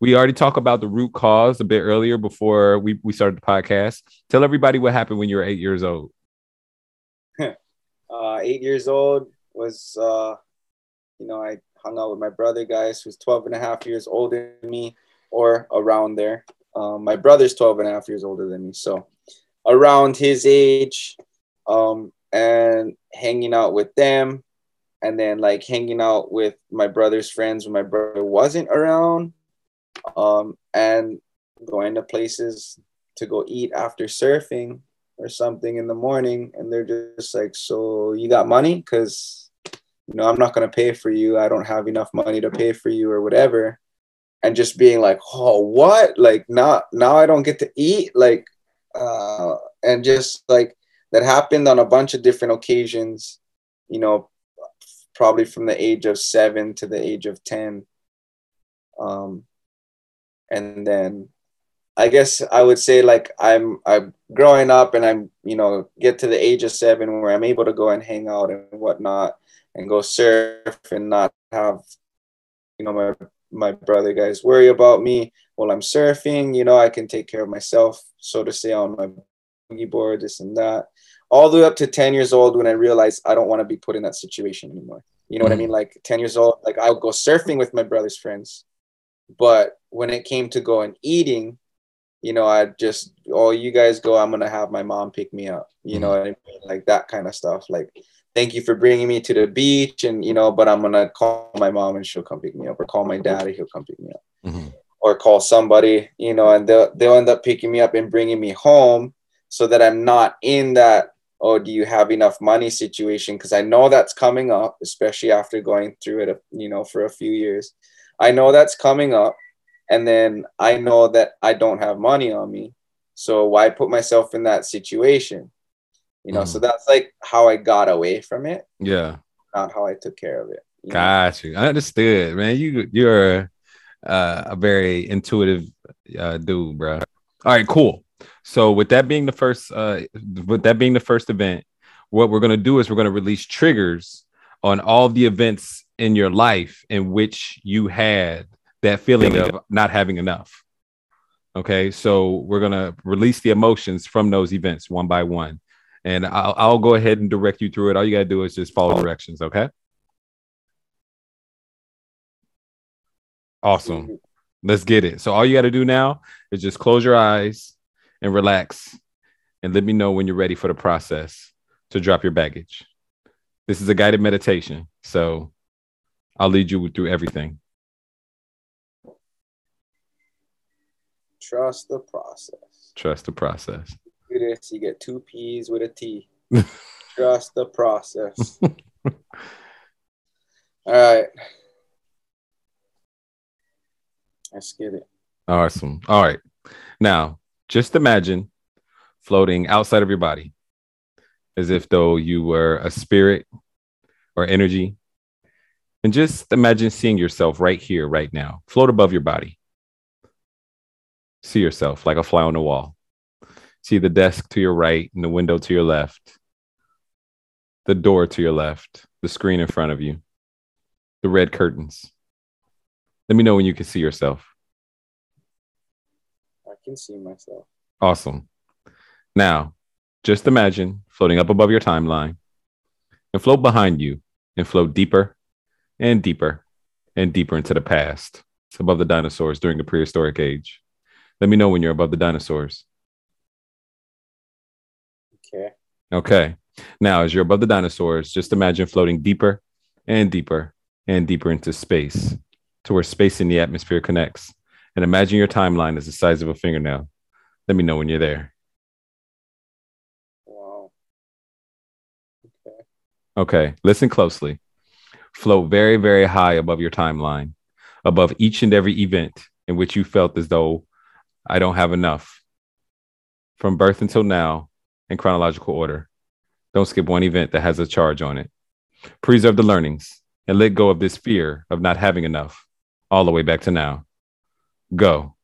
We already talked about the root cause a bit earlier before we, we started the podcast. Tell everybody what happened when you were eight years old. Uh, eight years old was, uh, you know, I hung out with my brother, guys, who's 12 and a half years older than me or around there. Um, my brother's 12 and a half years older than me. So around his age um, and hanging out with them and then like hanging out with my brother's friends when my brother wasn't around um, and going to places to go eat after surfing or something in the morning and they're just like so you got money? Because you know i'm not going to pay for you. I don't have enough money to pay for you or whatever. And just being like oh what? Like now now i don't get to eat? Like uh and just like that happened on a bunch of different occasions you know probably from the age of seven to the age of 10 um and then I guess I would say like I'm I'm growing up and I'm you know get to the age of seven where I'm able to go and hang out and whatnot and go surf and not have you know my my brother guys worry about me while I'm surfing. You know I can take care of myself so to say on my boogie board this and that all the way up to 10 years old when I realized I don't want to be put in that situation anymore. You know what I mm. mean? Like 10 years old, like I'll go surfing with my brother's friends. But when it came to going eating, you know, I just, oh, you guys go, I'm gonna have my mom pick me up. You know what I mean? Like that kind of stuff. Like, thank you for bringing me to the beach, and you know, but I'm gonna call my mom and she'll come pick me up, or call my dad and he'll come pick me up, Mhm. or call somebody, you know, and they'll they'll end up picking me up and bringing me home, so that I'm not in that. Oh, do you have enough money situation? Because I know that's coming up, especially after going through it, you know, for a few years. I know that's coming up and then I know that I don't have money on me. So why put myself in that situation? You know, so that's like how I got away from it, Yeah. not how I took care of it. you know? Got you. I understood, man. You you're uh, a very intuitive uh, dude, bro. All right, cool. So with that being the first, uh, with that being the first event, what we're gonna do is we're gonna release triggers on all the events in your life in which you had that feeling of not having enough. Okay, so we're gonna release the emotions from those events one by one, and I'll I'll go ahead and direct you through it. All you gotta do is just follow directions. Okay. Awesome. Let's get it. So all you got to do now is just close your eyes and relax and let me know when you're ready for the process to drop your baggage. This is a guided meditation. So I'll lead you through everything. Trust the process. Trust the process. do this, you get two P's with a T. Trust the process. All right. Let's get it. Awesome. All right. Now, just imagine floating outside of your body as if though you were a spirit or energy. And just imagine seeing yourself right here, right now, float above your body. See yourself like a fly on the wall. See the desk to your right and the window to your left, the door to your left, the screen in front of you, the red curtains. Let me know when you can see yourself. I can see myself. Awesome. Now, just imagine floating up above your timeline and float behind you and float deeper and deeper and deeper into the past. It's above the dinosaurs during the prehistoric age. Let me know when you're above the dinosaurs. Okay. Okay. Now, as you're above the dinosaurs, just imagine floating deeper and deeper and deeper into space to where space and the atmosphere connects. And imagine your timeline is the size of a fingernail. Let me know when you're there. Wow. Okay. Okay. Listen closely. Float very, very high above your timeline, above each and every event in which you felt as though I don't have enough. From birth until now, in chronological order. Don't skip one event that has a charge on it. Preserve the learnings and let go of this fear of not having enough all the way back to now. Go.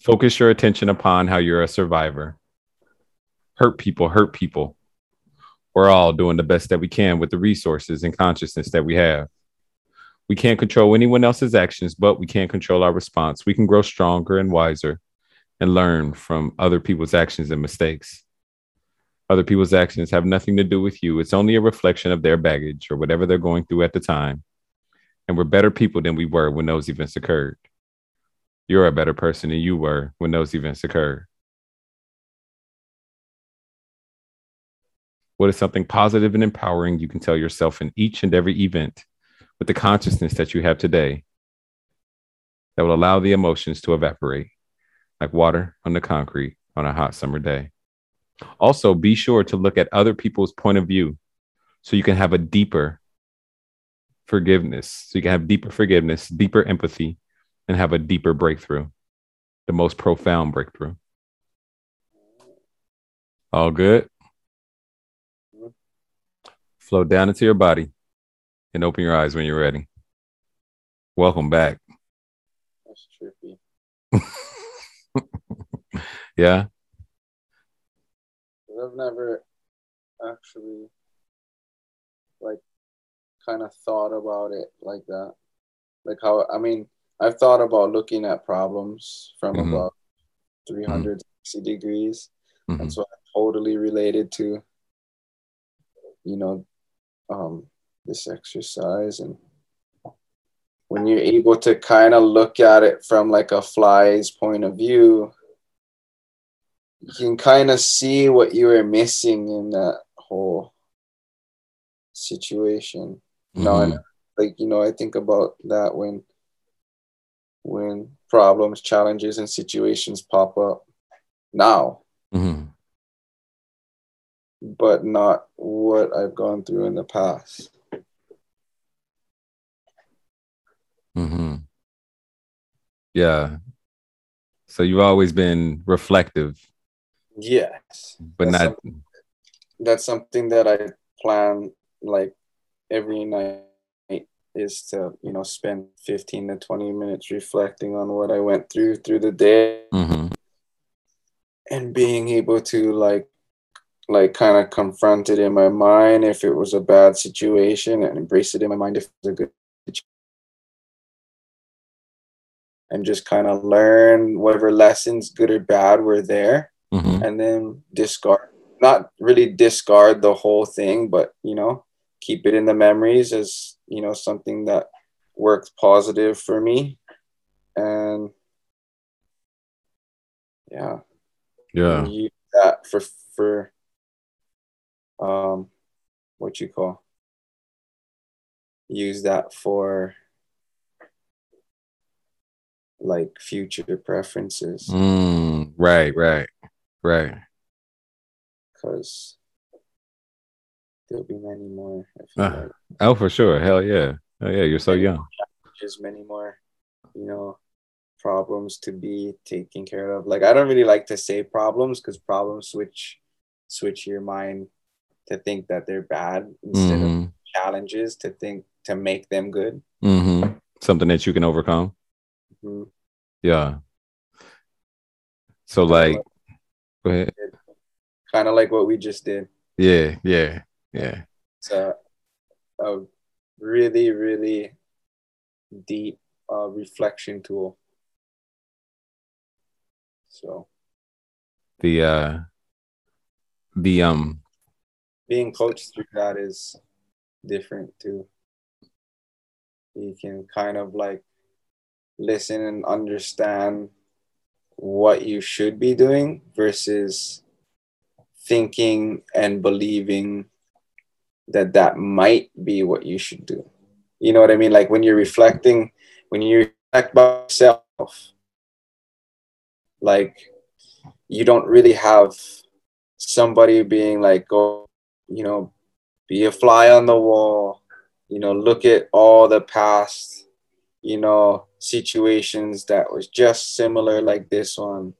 Focus your attention upon how you're a survivor. Hurt people, hurt people. We're all doing the best that we can with the resources and consciousness that we have. We can't control anyone else's actions, but we can control our response. We can grow stronger and wiser and learn from other people's actions and mistakes. Other people's actions have nothing to do with you. It's only a reflection of their baggage or whatever they're going through at the time. And we're better people than we were when those events occurred. You're a better person than you were when those events occurred. What is something positive and empowering you can tell yourself in each and every event with the consciousness that you have today that will allow the emotions to evaporate like water on the concrete on a hot summer day? Also, be sure to look at other people's point of view so you can have a deeper forgiveness. So you can have deeper forgiveness, deeper empathy, and have a deeper breakthrough, the most profound breakthrough. All good? Flow down into your body and open your eyes when you're ready. Welcome back. That's trippy. yeah. I've never actually like kind of thought about it like that. Like how I mean, I've thought about looking at problems from Mhm. about 360 degrees. Mhm. And so I totally related to you know um this exercise. And when you're able to kind of look at it from like a fly's point of view you can kind of see what you were missing in that whole situation. Know and like you know i think about that when when problems challenges and situations pop up now. Mhm. but not what i've gone through in the past hmm Yeah. So you've always been reflective, yes but That's not. that's something that i plan like every night is to you know spend 15 to 20 minutes reflecting on what i went through through the day mm-hmm. and being able to like like kind of confront it in my mind if it was a bad situation and embrace it in my mind if it was a good and just kind of learn whatever lessons good or bad were there. Hmm and then discard not really discard the whole thing but you know keep it in the memories as you know something that worked positive for me. And yeah. Yeah. use that for for um what you call use that for like future preferences Mm, right. Right. Right. Because there'll be many more. Uh, oh, for sure. Hell yeah. Oh yeah. You're so young. There's many more, you know, problems to be taken care of. Like I don't really like to say problems because problems switch switch your mind to think that they're bad instead mm-hmm. of challenges to think to make them good. Mm-hmm. Something that you can overcome. Mm-hmm. Yeah. So like, go ahead. Kind of like what we just did. Yeah, yeah, yeah. It's a, a really, really deep uh, reflection tool. So the uh the um being coached through that is different too. You can kind of like listen and understand what you should be doing versus thinking and believing that that might be what you should do. You know what I mean? Like when you're reflecting, when you reflect by yourself, like you don't really have somebody being like, go, you know, be a fly on the wall, you know, look at all the past, you know, situations that was just similar like this one.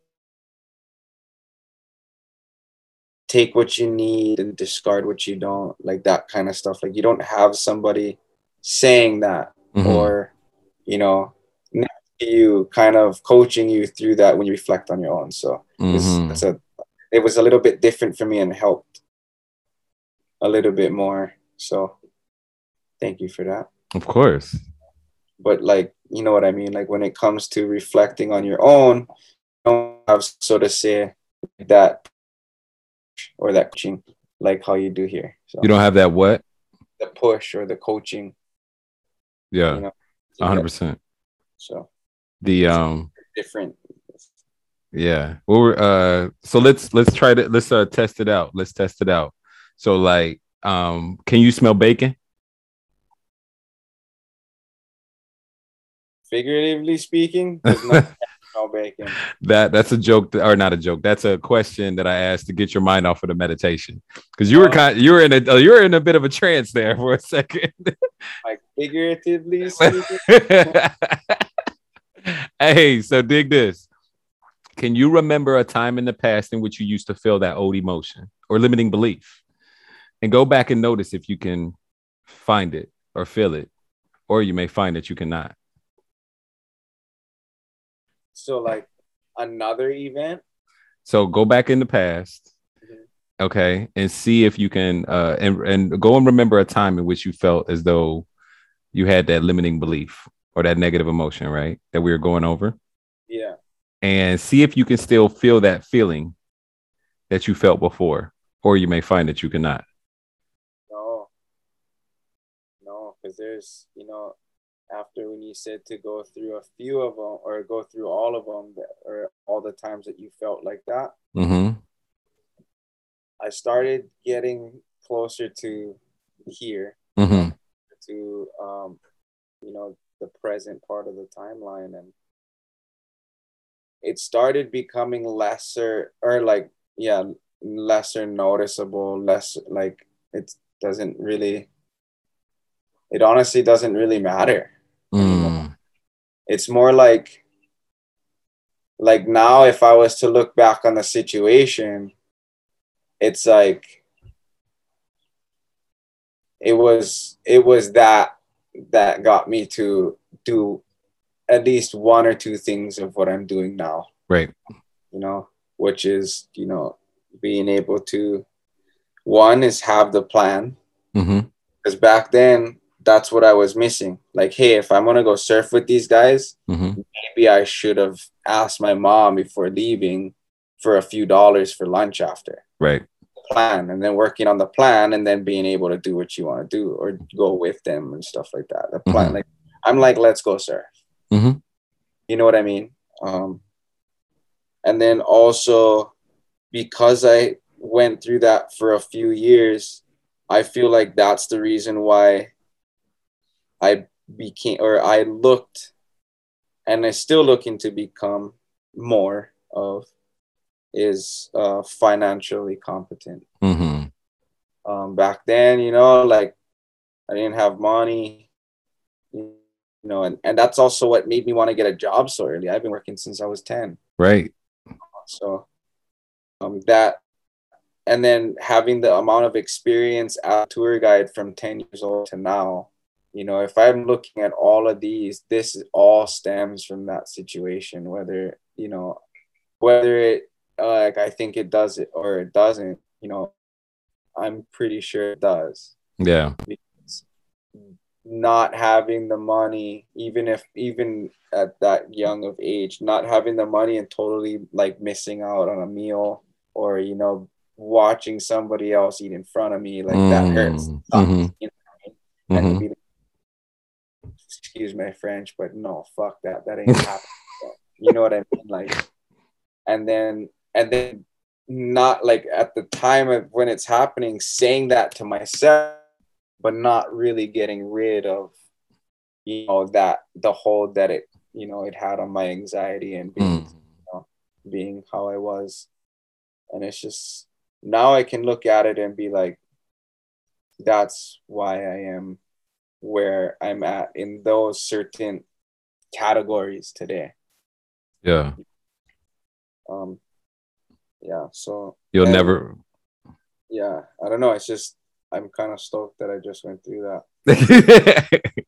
Take what you need and discard what you don't, like that kind of stuff. Like you don't have somebody saying that mm-hmm. or, you know, you kind of coaching you through that when you reflect on your own. So mm-hmm. it's, it's a, it was a little bit different for me and helped a little bit more. So thank you for that. Of course but like you know what I mean. Like when it comes to reflecting on your own, you don't have so to say that or that coaching like how you do here. So you don't have that what? The push or the coaching. Yeah, hundred percent. So the um different. Yeah. Well, we're, uh, so let's let's try to let's uh test it out. Let's test it out. So like, um, can you smell bacon? Figuratively speaking, no bacon. That that's a joke, or not a joke. That's a question that I asked to get your mind off of the meditation, because you were oh. kind, you were in a, uh, you were in a bit of a trance there for a second. like figuratively speaking. hey, so dig this. Can you remember a time in the past in which you used to feel that old emotion or limiting belief? And go back and notice if you can find it or feel it, or you may find that you cannot. So like another event. So go back in the past. Mm-hmm. Okay. And see if you can uh and, and go and remember a time in which you felt as though you had that limiting belief or that negative emotion, right? That we were going over. Yeah. And see if you can still feel that feeling that you felt before, or you may find that you cannot. No. No, because there's, you know, after when you said to go through a few of them or go through all of them or all the times that you felt like that mm-hmm. i started getting closer to here mm-hmm. to um, you know the present part of the timeline and it started becoming lesser or like yeah lesser noticeable less like it doesn't really it honestly doesn't really matter. It's more like like now if I was to look back on the situation, it's like it was it was that that got me to do at least one or two things of what I'm doing now. Right. You know, which is, you know, being able to one is have the plan. Because mm-hmm. back then that's what I was missing. Like, hey, if I'm gonna go surf with these guys, mm-hmm. maybe I should have asked my mom before leaving for a few dollars for lunch after. Right. Plan and then working on the plan and then being able to do what you want to do or go with them and stuff like that. The plan, mm-hmm. like I'm like, let's go surf. Mm-hmm. You know what I mean? Um, and then also because I went through that for a few years, I feel like that's the reason why I became or I looked and I still looking to become more of is uh, financially competent. Mm-hmm. Um, back then, you know, like I didn't have money, you know, and, and that's also what made me want to get a job so early. I've been working since I was 10. Right. So um, that, and then having the amount of experience as a tour guide from 10 years old to now, you know, if I'm looking at all of these, this all stems from that situation, whether, you know, whether it, like, I think it does it or it doesn't, you know, I'm pretty sure it does. Yeah. Not having the money, even if, even at that young of age, not having the money and totally like missing out on a meal or, you know, watching somebody else eat in front of me, like that hurts. Mhm. You know what I mean? And to Mhm. be like, excuse my French, but no, fuck that. That ain't happening. you know what I mean? Like, and then, and then not like at the time of when it's happening, saying that to myself, but not really getting rid of, you know, that the hold that it, you know, it had on my anxiety and being, Mm. being how I was. And it's just, now I can look at it and be like, that's why I am where I'm at in those certain categories today. Yeah. Um, yeah. So You'll And- never. yeah, I don't know. It's just I'm kind of stoked that I just went through that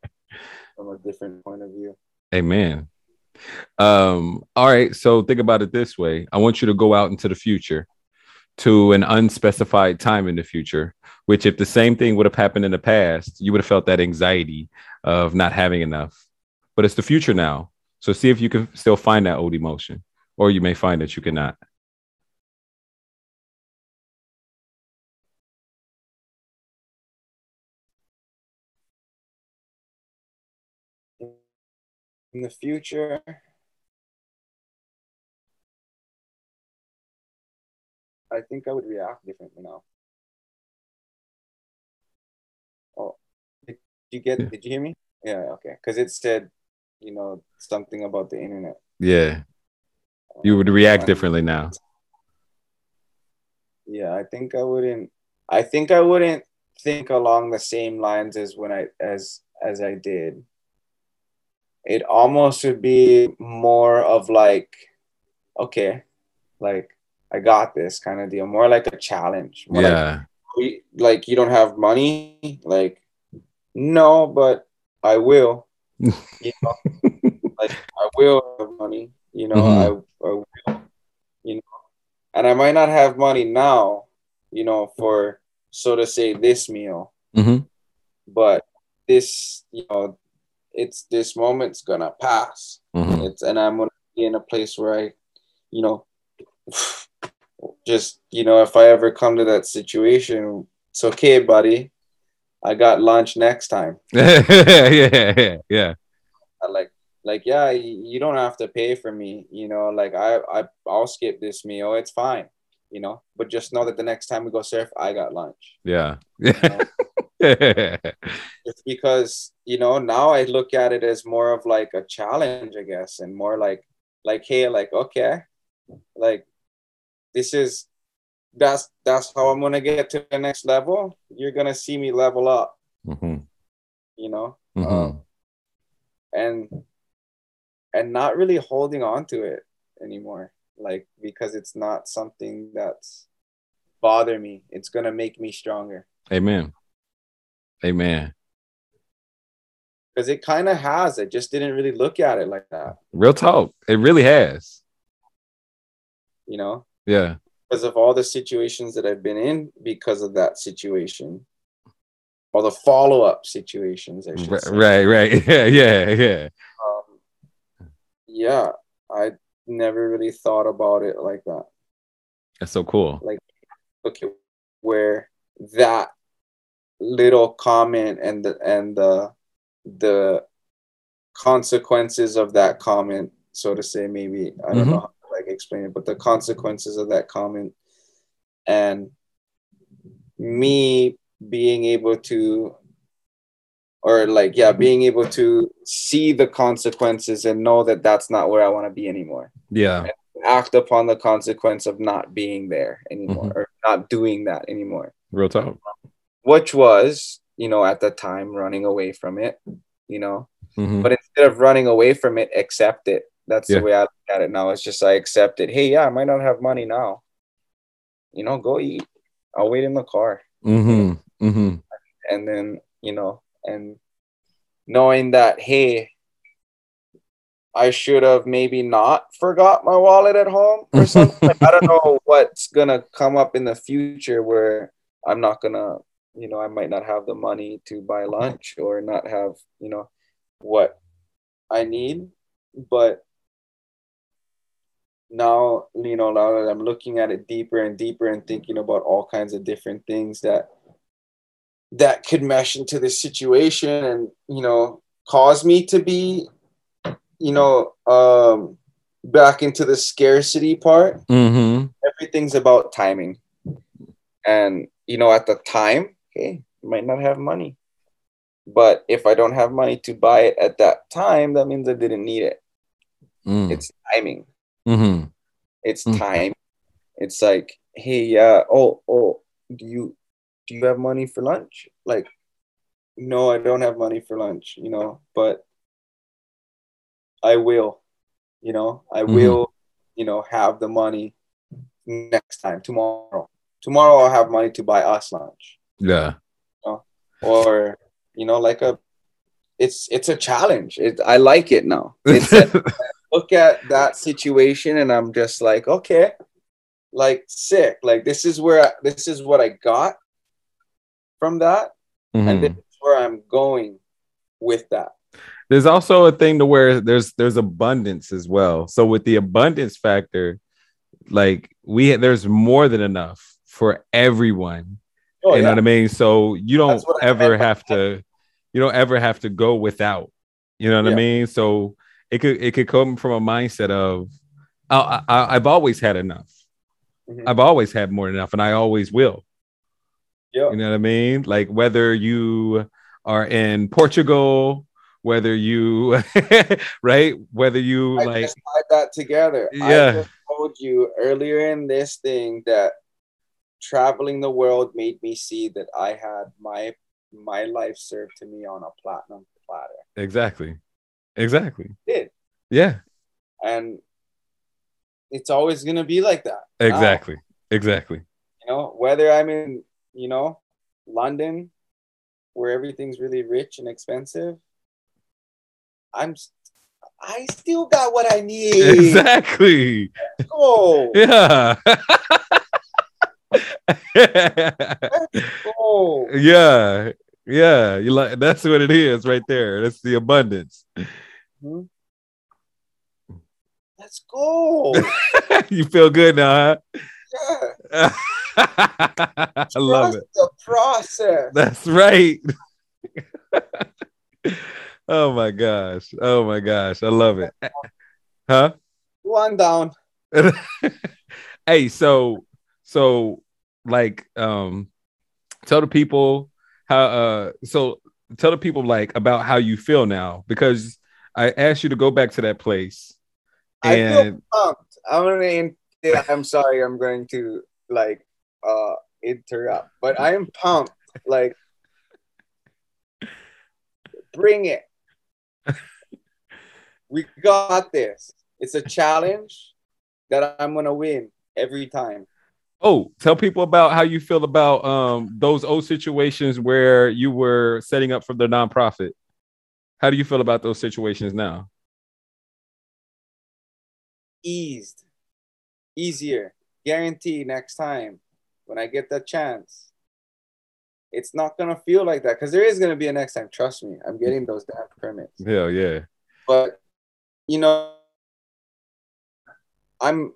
from a different point of view. Amen. Um, all right. So think about it this way. I want you to go out into the future to an unspecified time in the future, which if the same thing would have happened in the past, you would have felt that anxiety of not having enough. But it's the future now. So see if you can still find that old emotion, or you may find that you cannot. In the future, I think I would react differently now. Oh, did you get? Did you hear me? Yeah. Okay. Because it said, you know, something about the internet. Yeah. You would um, react differently now. Yeah, I think I wouldn't. I think I wouldn't think along the same lines as when I as as I did. It almost would be more of like, okay, like I got this kind of deal. More like a challenge. More like, Yeah. we- like you don't have money. Like, no, but I will. you know, like I will have money. You know, I, I will. You know, and I might not have money now. You know, for so to say this meal, hmm but this, you know, it's this moment's gonna pass. hmm It's and I'm gonna be in a place where I, you know, just you know, if I ever come to that situation, it's okay, buddy. I got lunch next time. yeah. Yeah. Yeah. I like like yeah, you don't have to pay for me. You know, like I I I'll skip this meal. It's fine. You know, but just know that the next time we go surf, I got lunch. Yeah. Yeah. It's because you know now I look at it as more of like a challenge, I guess, and more like like hey, like okay, like this is that's that's how I'm gonna get to the next level. You're gonna see me level up, hmm you know, hmm Um, and and not really holding on to it anymore, like because it's not something that's bother me. It's gonna make me stronger Amen. Amen. because it kind of has. I just didn't really look at it like that, Real talk. It really has. you know. Yeah. because of all the situations that I've been in because of that situation, or the follow up situations. I should Right. say. Right. Right. Yeah. Yeah. Yeah. Um, yeah, I never really thought about it like that. That's so cool. Look at where that little comment and the and the the consequences of that comment, so to say, maybe I don't Mhm. know like explain it, but the consequences of that comment and me being able to or like yeah being able to see the consequences and know that that's not where i want to be anymore Yeah. act upon the consequence of not being there anymore Mhm. or not doing that anymore Real talk. which was you know at the time running away from it you know Mhm. but instead of running away from it accept it that's Yeah. the way i look at it now. It's just i accept it. Hey yeah i might not have money now. You know go eat. I'll wait in the car. Mhm. Mhm. and then you know and knowing that hey i should have maybe not forgot my wallet at home or something. I don't know what's gonna come up in the future where i'm not gonna you know i might not have the money to buy lunch or not have you know what i need. But now you know now that i'm looking at it deeper and deeper and thinking about all kinds of different things that that could mesh into this situation and you know cause me to be you know um back into the scarcity part Mhm. everything's about timing and you know at the time okay might not have money but if i don't have money to buy it at that time that means i didn't need it Mm. it's timing Mhm. it's Mm. time it's like hey uh, oh oh do you do you have money for lunch like no i don't have money for lunch you know but i will you know i Mhm. will you know have the money next time tomorrow tomorrow i'll have money to buy us lunch Yeah. or you know like a it's it's a challenge it, i like it now it's a, look at that situation and I'm just like, okay, like sick. Like this is where I, this is what I got from that, and mm-hmm. this is where I'm going with that. There's also a thing to where there's there's abundance as well. So with the abundance factor, like we there's more than enough for everyone. Oh you know what I mean? So you don't That's what I ever have to, you don't ever have to go without. You know what I mean? So it could it could come from a mindset of, I, I, I've always had enough. Mhm. I've always had more than enough, and I always will. yeah, You know what I mean? Like whether you are in Portugal, whether you right, whether you I like tied that together. I Yeah. just told you earlier in this thing that traveling the world made me see that I had my my life served to me on a platinum platter. exactly, exactly, did. yeah, And it's always gonna be like that. now. exactly, exactly. you know whether i'm in you know london where everything's really rich and expensive i'm I still got what i need Exactly. go Yeah. go yeah. Yeah. You like that's what it is right there. That's the abundance. Mhm. let's go you feel good now, yeah? I love it. the process That's right. oh my gosh. Oh my gosh. I love it. Huh? one down hey, so so like um tell the people how uh so tell the people like about how you feel now because I asked you to go back to that place. I feel and pumped. I'm gonna i'm sorry i'm going to like uh interrupt but i am pumped. Like bring it. We got this. It's a challenge that i'm gonna win every time. Oh tell people about how you feel about um those old situations where you were setting up for the nonprofit how do you feel about those situations now? Eased. Easier. Guarantee next time when i get the chance. It's not gonna feel like that because there is gonna be a next time. Trust me i'm getting those damn permits. Hell yeah. But you know i'm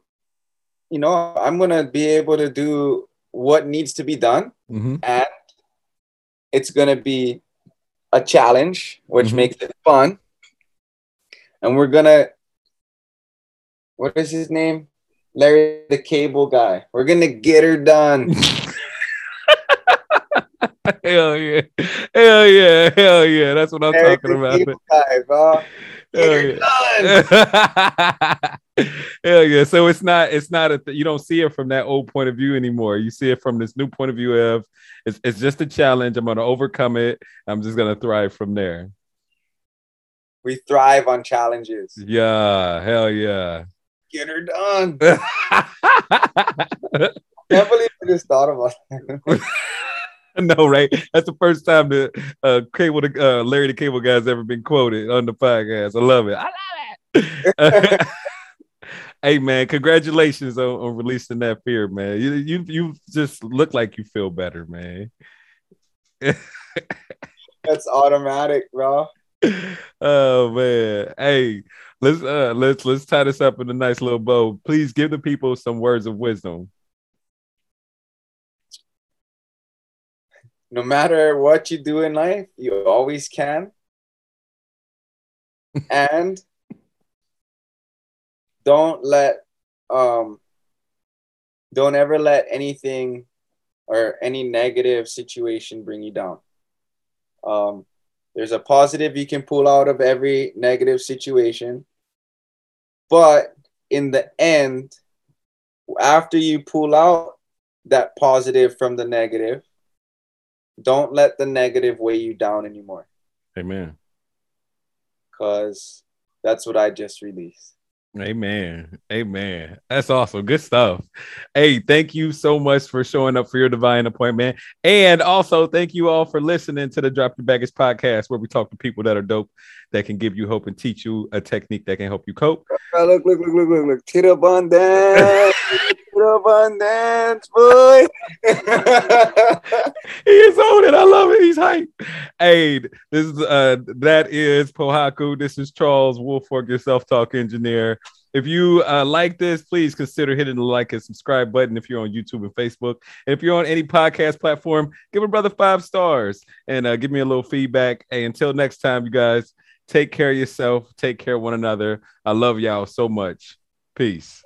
you know i'm gonna be able to do what needs to be done hmm and it's gonna be a challenge which Mhm. makes it fun. And we're gonna what is his name? Larry the cable guy. We're gonna get her done. Hell yeah. Hell yeah. Hell yeah. That's what i'm Larry talking about. Guy. Hell yeah. So it's not it's not a th- you don't see it from that old point of view anymore. You see it from this new point of view of it's it's just a challenge. I'm gonna overcome it. I'm just gonna thrive from there. We thrive on challenges. Yeah, hell yeah. Get her done. I can't believe I just thought about that. no, right? That's the first time that uh, cable, uh, Larry the Cable Guy's ever been quoted on the podcast. I love it. I love it. hey man, congratulations on, on, releasing that fear, man. You you you just look like you feel better, man. That's automatic, bro. Oh man. Hey, let's uh let's let's tie this up in a nice little bow. Please give the people some words of wisdom. No matter what you do in life, you always can. and don't let um don't ever let anything or any negative situation bring you down. Um, there's a positive you can pull out of every negative situation. But in the end, after you pull out that positive from the negative, don't let the negative weigh you down anymore. Amen. Because that's what I just released. Amen. Amen. That's awesome. Good stuff. Hey, thank you so much for showing up for your divine appointment. And also, thank you all for listening to the Drop Your Baggage podcast, where we talk to people that are dope, that can give you hope and teach you a technique that can help you cope. Oh, look, look, look, look, look, look. Tito Abundance. Abundance, boy. he is on it. I love it. He's hype. Hey, this is uh that is Pohaku. This is Charles Woolfolk, your self-talk engineer. If you uh, like this, please consider hitting the like and subscribe button if you're on YouTube and Facebook. And if you're on any podcast platform, give a brother five stars and uh, give me a little feedback. Hey, until next time, you guys, take care of yourself, take care of one another. I love y'all so much. Peace.